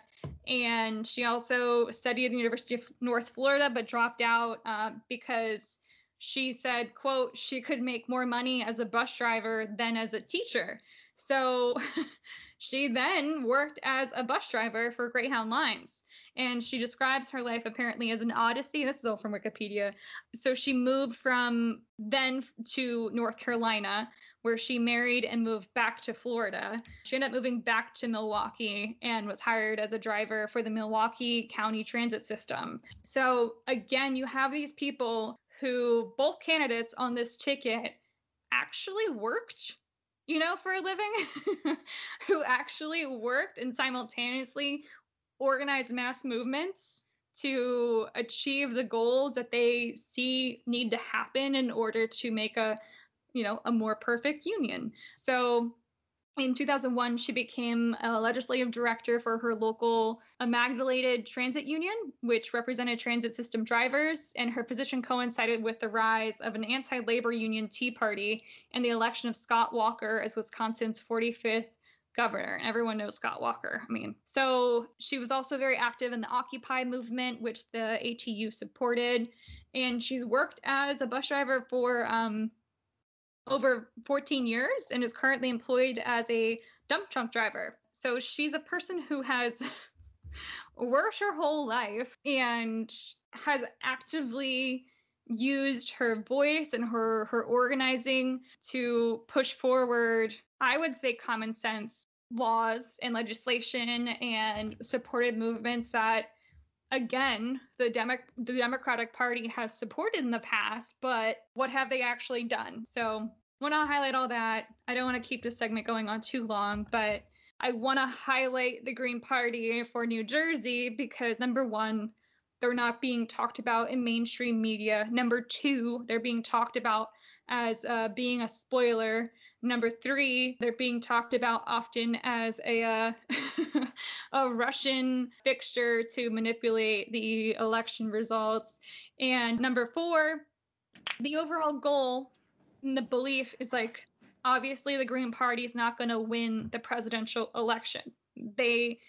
Speaker 4: And she also studied at the University of North Florida, but dropped out uh, because she said, "quote She could make more money as a bus driver than as a teacher." So she then worked as a bus driver for Greyhound Lines. And she describes her life apparently as an odyssey. This is all from Wikipedia. So she moved from then to North Carolina, where she married and moved back to Florida. She ended up moving back to Milwaukee and was hired as a driver for the Milwaukee County Transit System. So again, you have these people who both candidates on this ticket actually worked, you know, for a living, who actually worked and simultaneously organized mass movements to achieve the goals that they see need to happen in order to make a you know a more perfect union. So in 2001 she became a legislative director for her local amalgamated transit union which represented transit system drivers and her position coincided with the rise of an anti-labor union tea party and the election of scott walker as wisconsin's 45th governor. Everyone knows Scott Walker. I mean, so she was also very active in the Occupy movement, which the ATU supported, and she's worked as a bus driver for um, over 14 years and is currently employed as a dump truck driver. So she's a person who has worked her whole life and has actively used her voice and her her organizing to push forward i would say common sense laws and legislation and supported movements that again the Demo- the democratic party has supported in the past but what have they actually done so want to highlight all that i don't want to keep this segment going on too long but i want to highlight the green party for new jersey because number one they're not being talked about in mainstream media. Number two, they're being talked about as uh, being a spoiler. Number three, they're being talked about often as a uh, a Russian fixture to manipulate the election results. And number four, the overall goal and the belief is like obviously the Green Party is not going to win the presidential election. They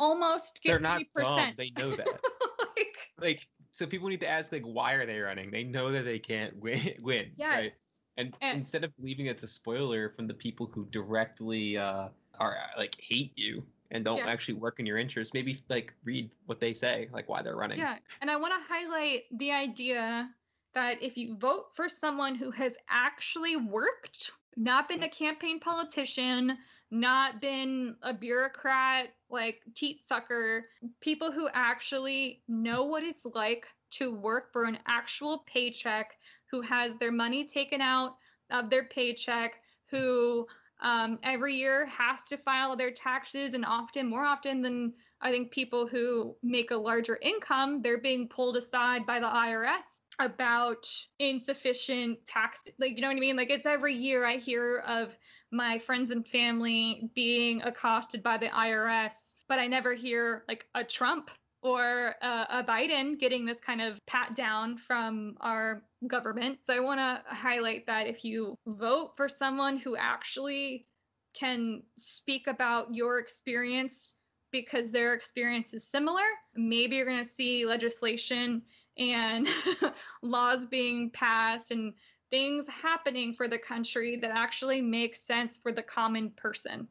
Speaker 4: almost get
Speaker 3: They're not
Speaker 4: 3%.
Speaker 3: dumb. They know that.
Speaker 4: like,
Speaker 3: like, so people need to ask, like, why are they running? They know that they can't win. win
Speaker 4: yes.
Speaker 3: Right? And,
Speaker 4: And-
Speaker 3: instead of believing it's a spoiler from the people who directly uh, are like hate you and don't
Speaker 4: Yeah.
Speaker 3: actually work in your interest, maybe like read what they say, like why they're running.
Speaker 4: Yeah, and I want to highlight the idea that if you vote for someone who has actually worked, not been a campaign politician, not been a bureaucrat like teat sucker, people who actually know what it's like to work for an actual paycheck, who has their money taken out of their paycheck, who um, every year has to file their taxes, and often, more often than I think people who make a larger income, they're being pulled aside by the IRS about insufficient tax. Like, you know what I mean? Like, it's every year I hear of my friends and family being accosted by the IRS, but I never hear like a Trump or uh, a Biden getting this kind of pat down from our government. So I want to highlight that if you vote for someone who actually can speak about your experience because their experience is similar. Maybe you're going to see legislation and laws being passed and things happening for the country that actually make sense for the common person.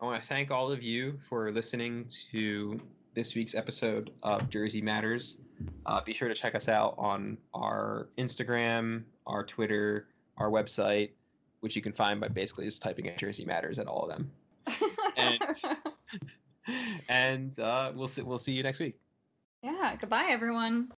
Speaker 3: I want to thank all of you for listening to this week's episode of Jersey Matters. Uh, be sure to check us out on our Instagram, our Twitter, our website, which you can find by basically just typing in Jersey Matters at all of them. and and uh, we'll see, we'll see you next week.
Speaker 4: Yeah. Goodbye, everyone.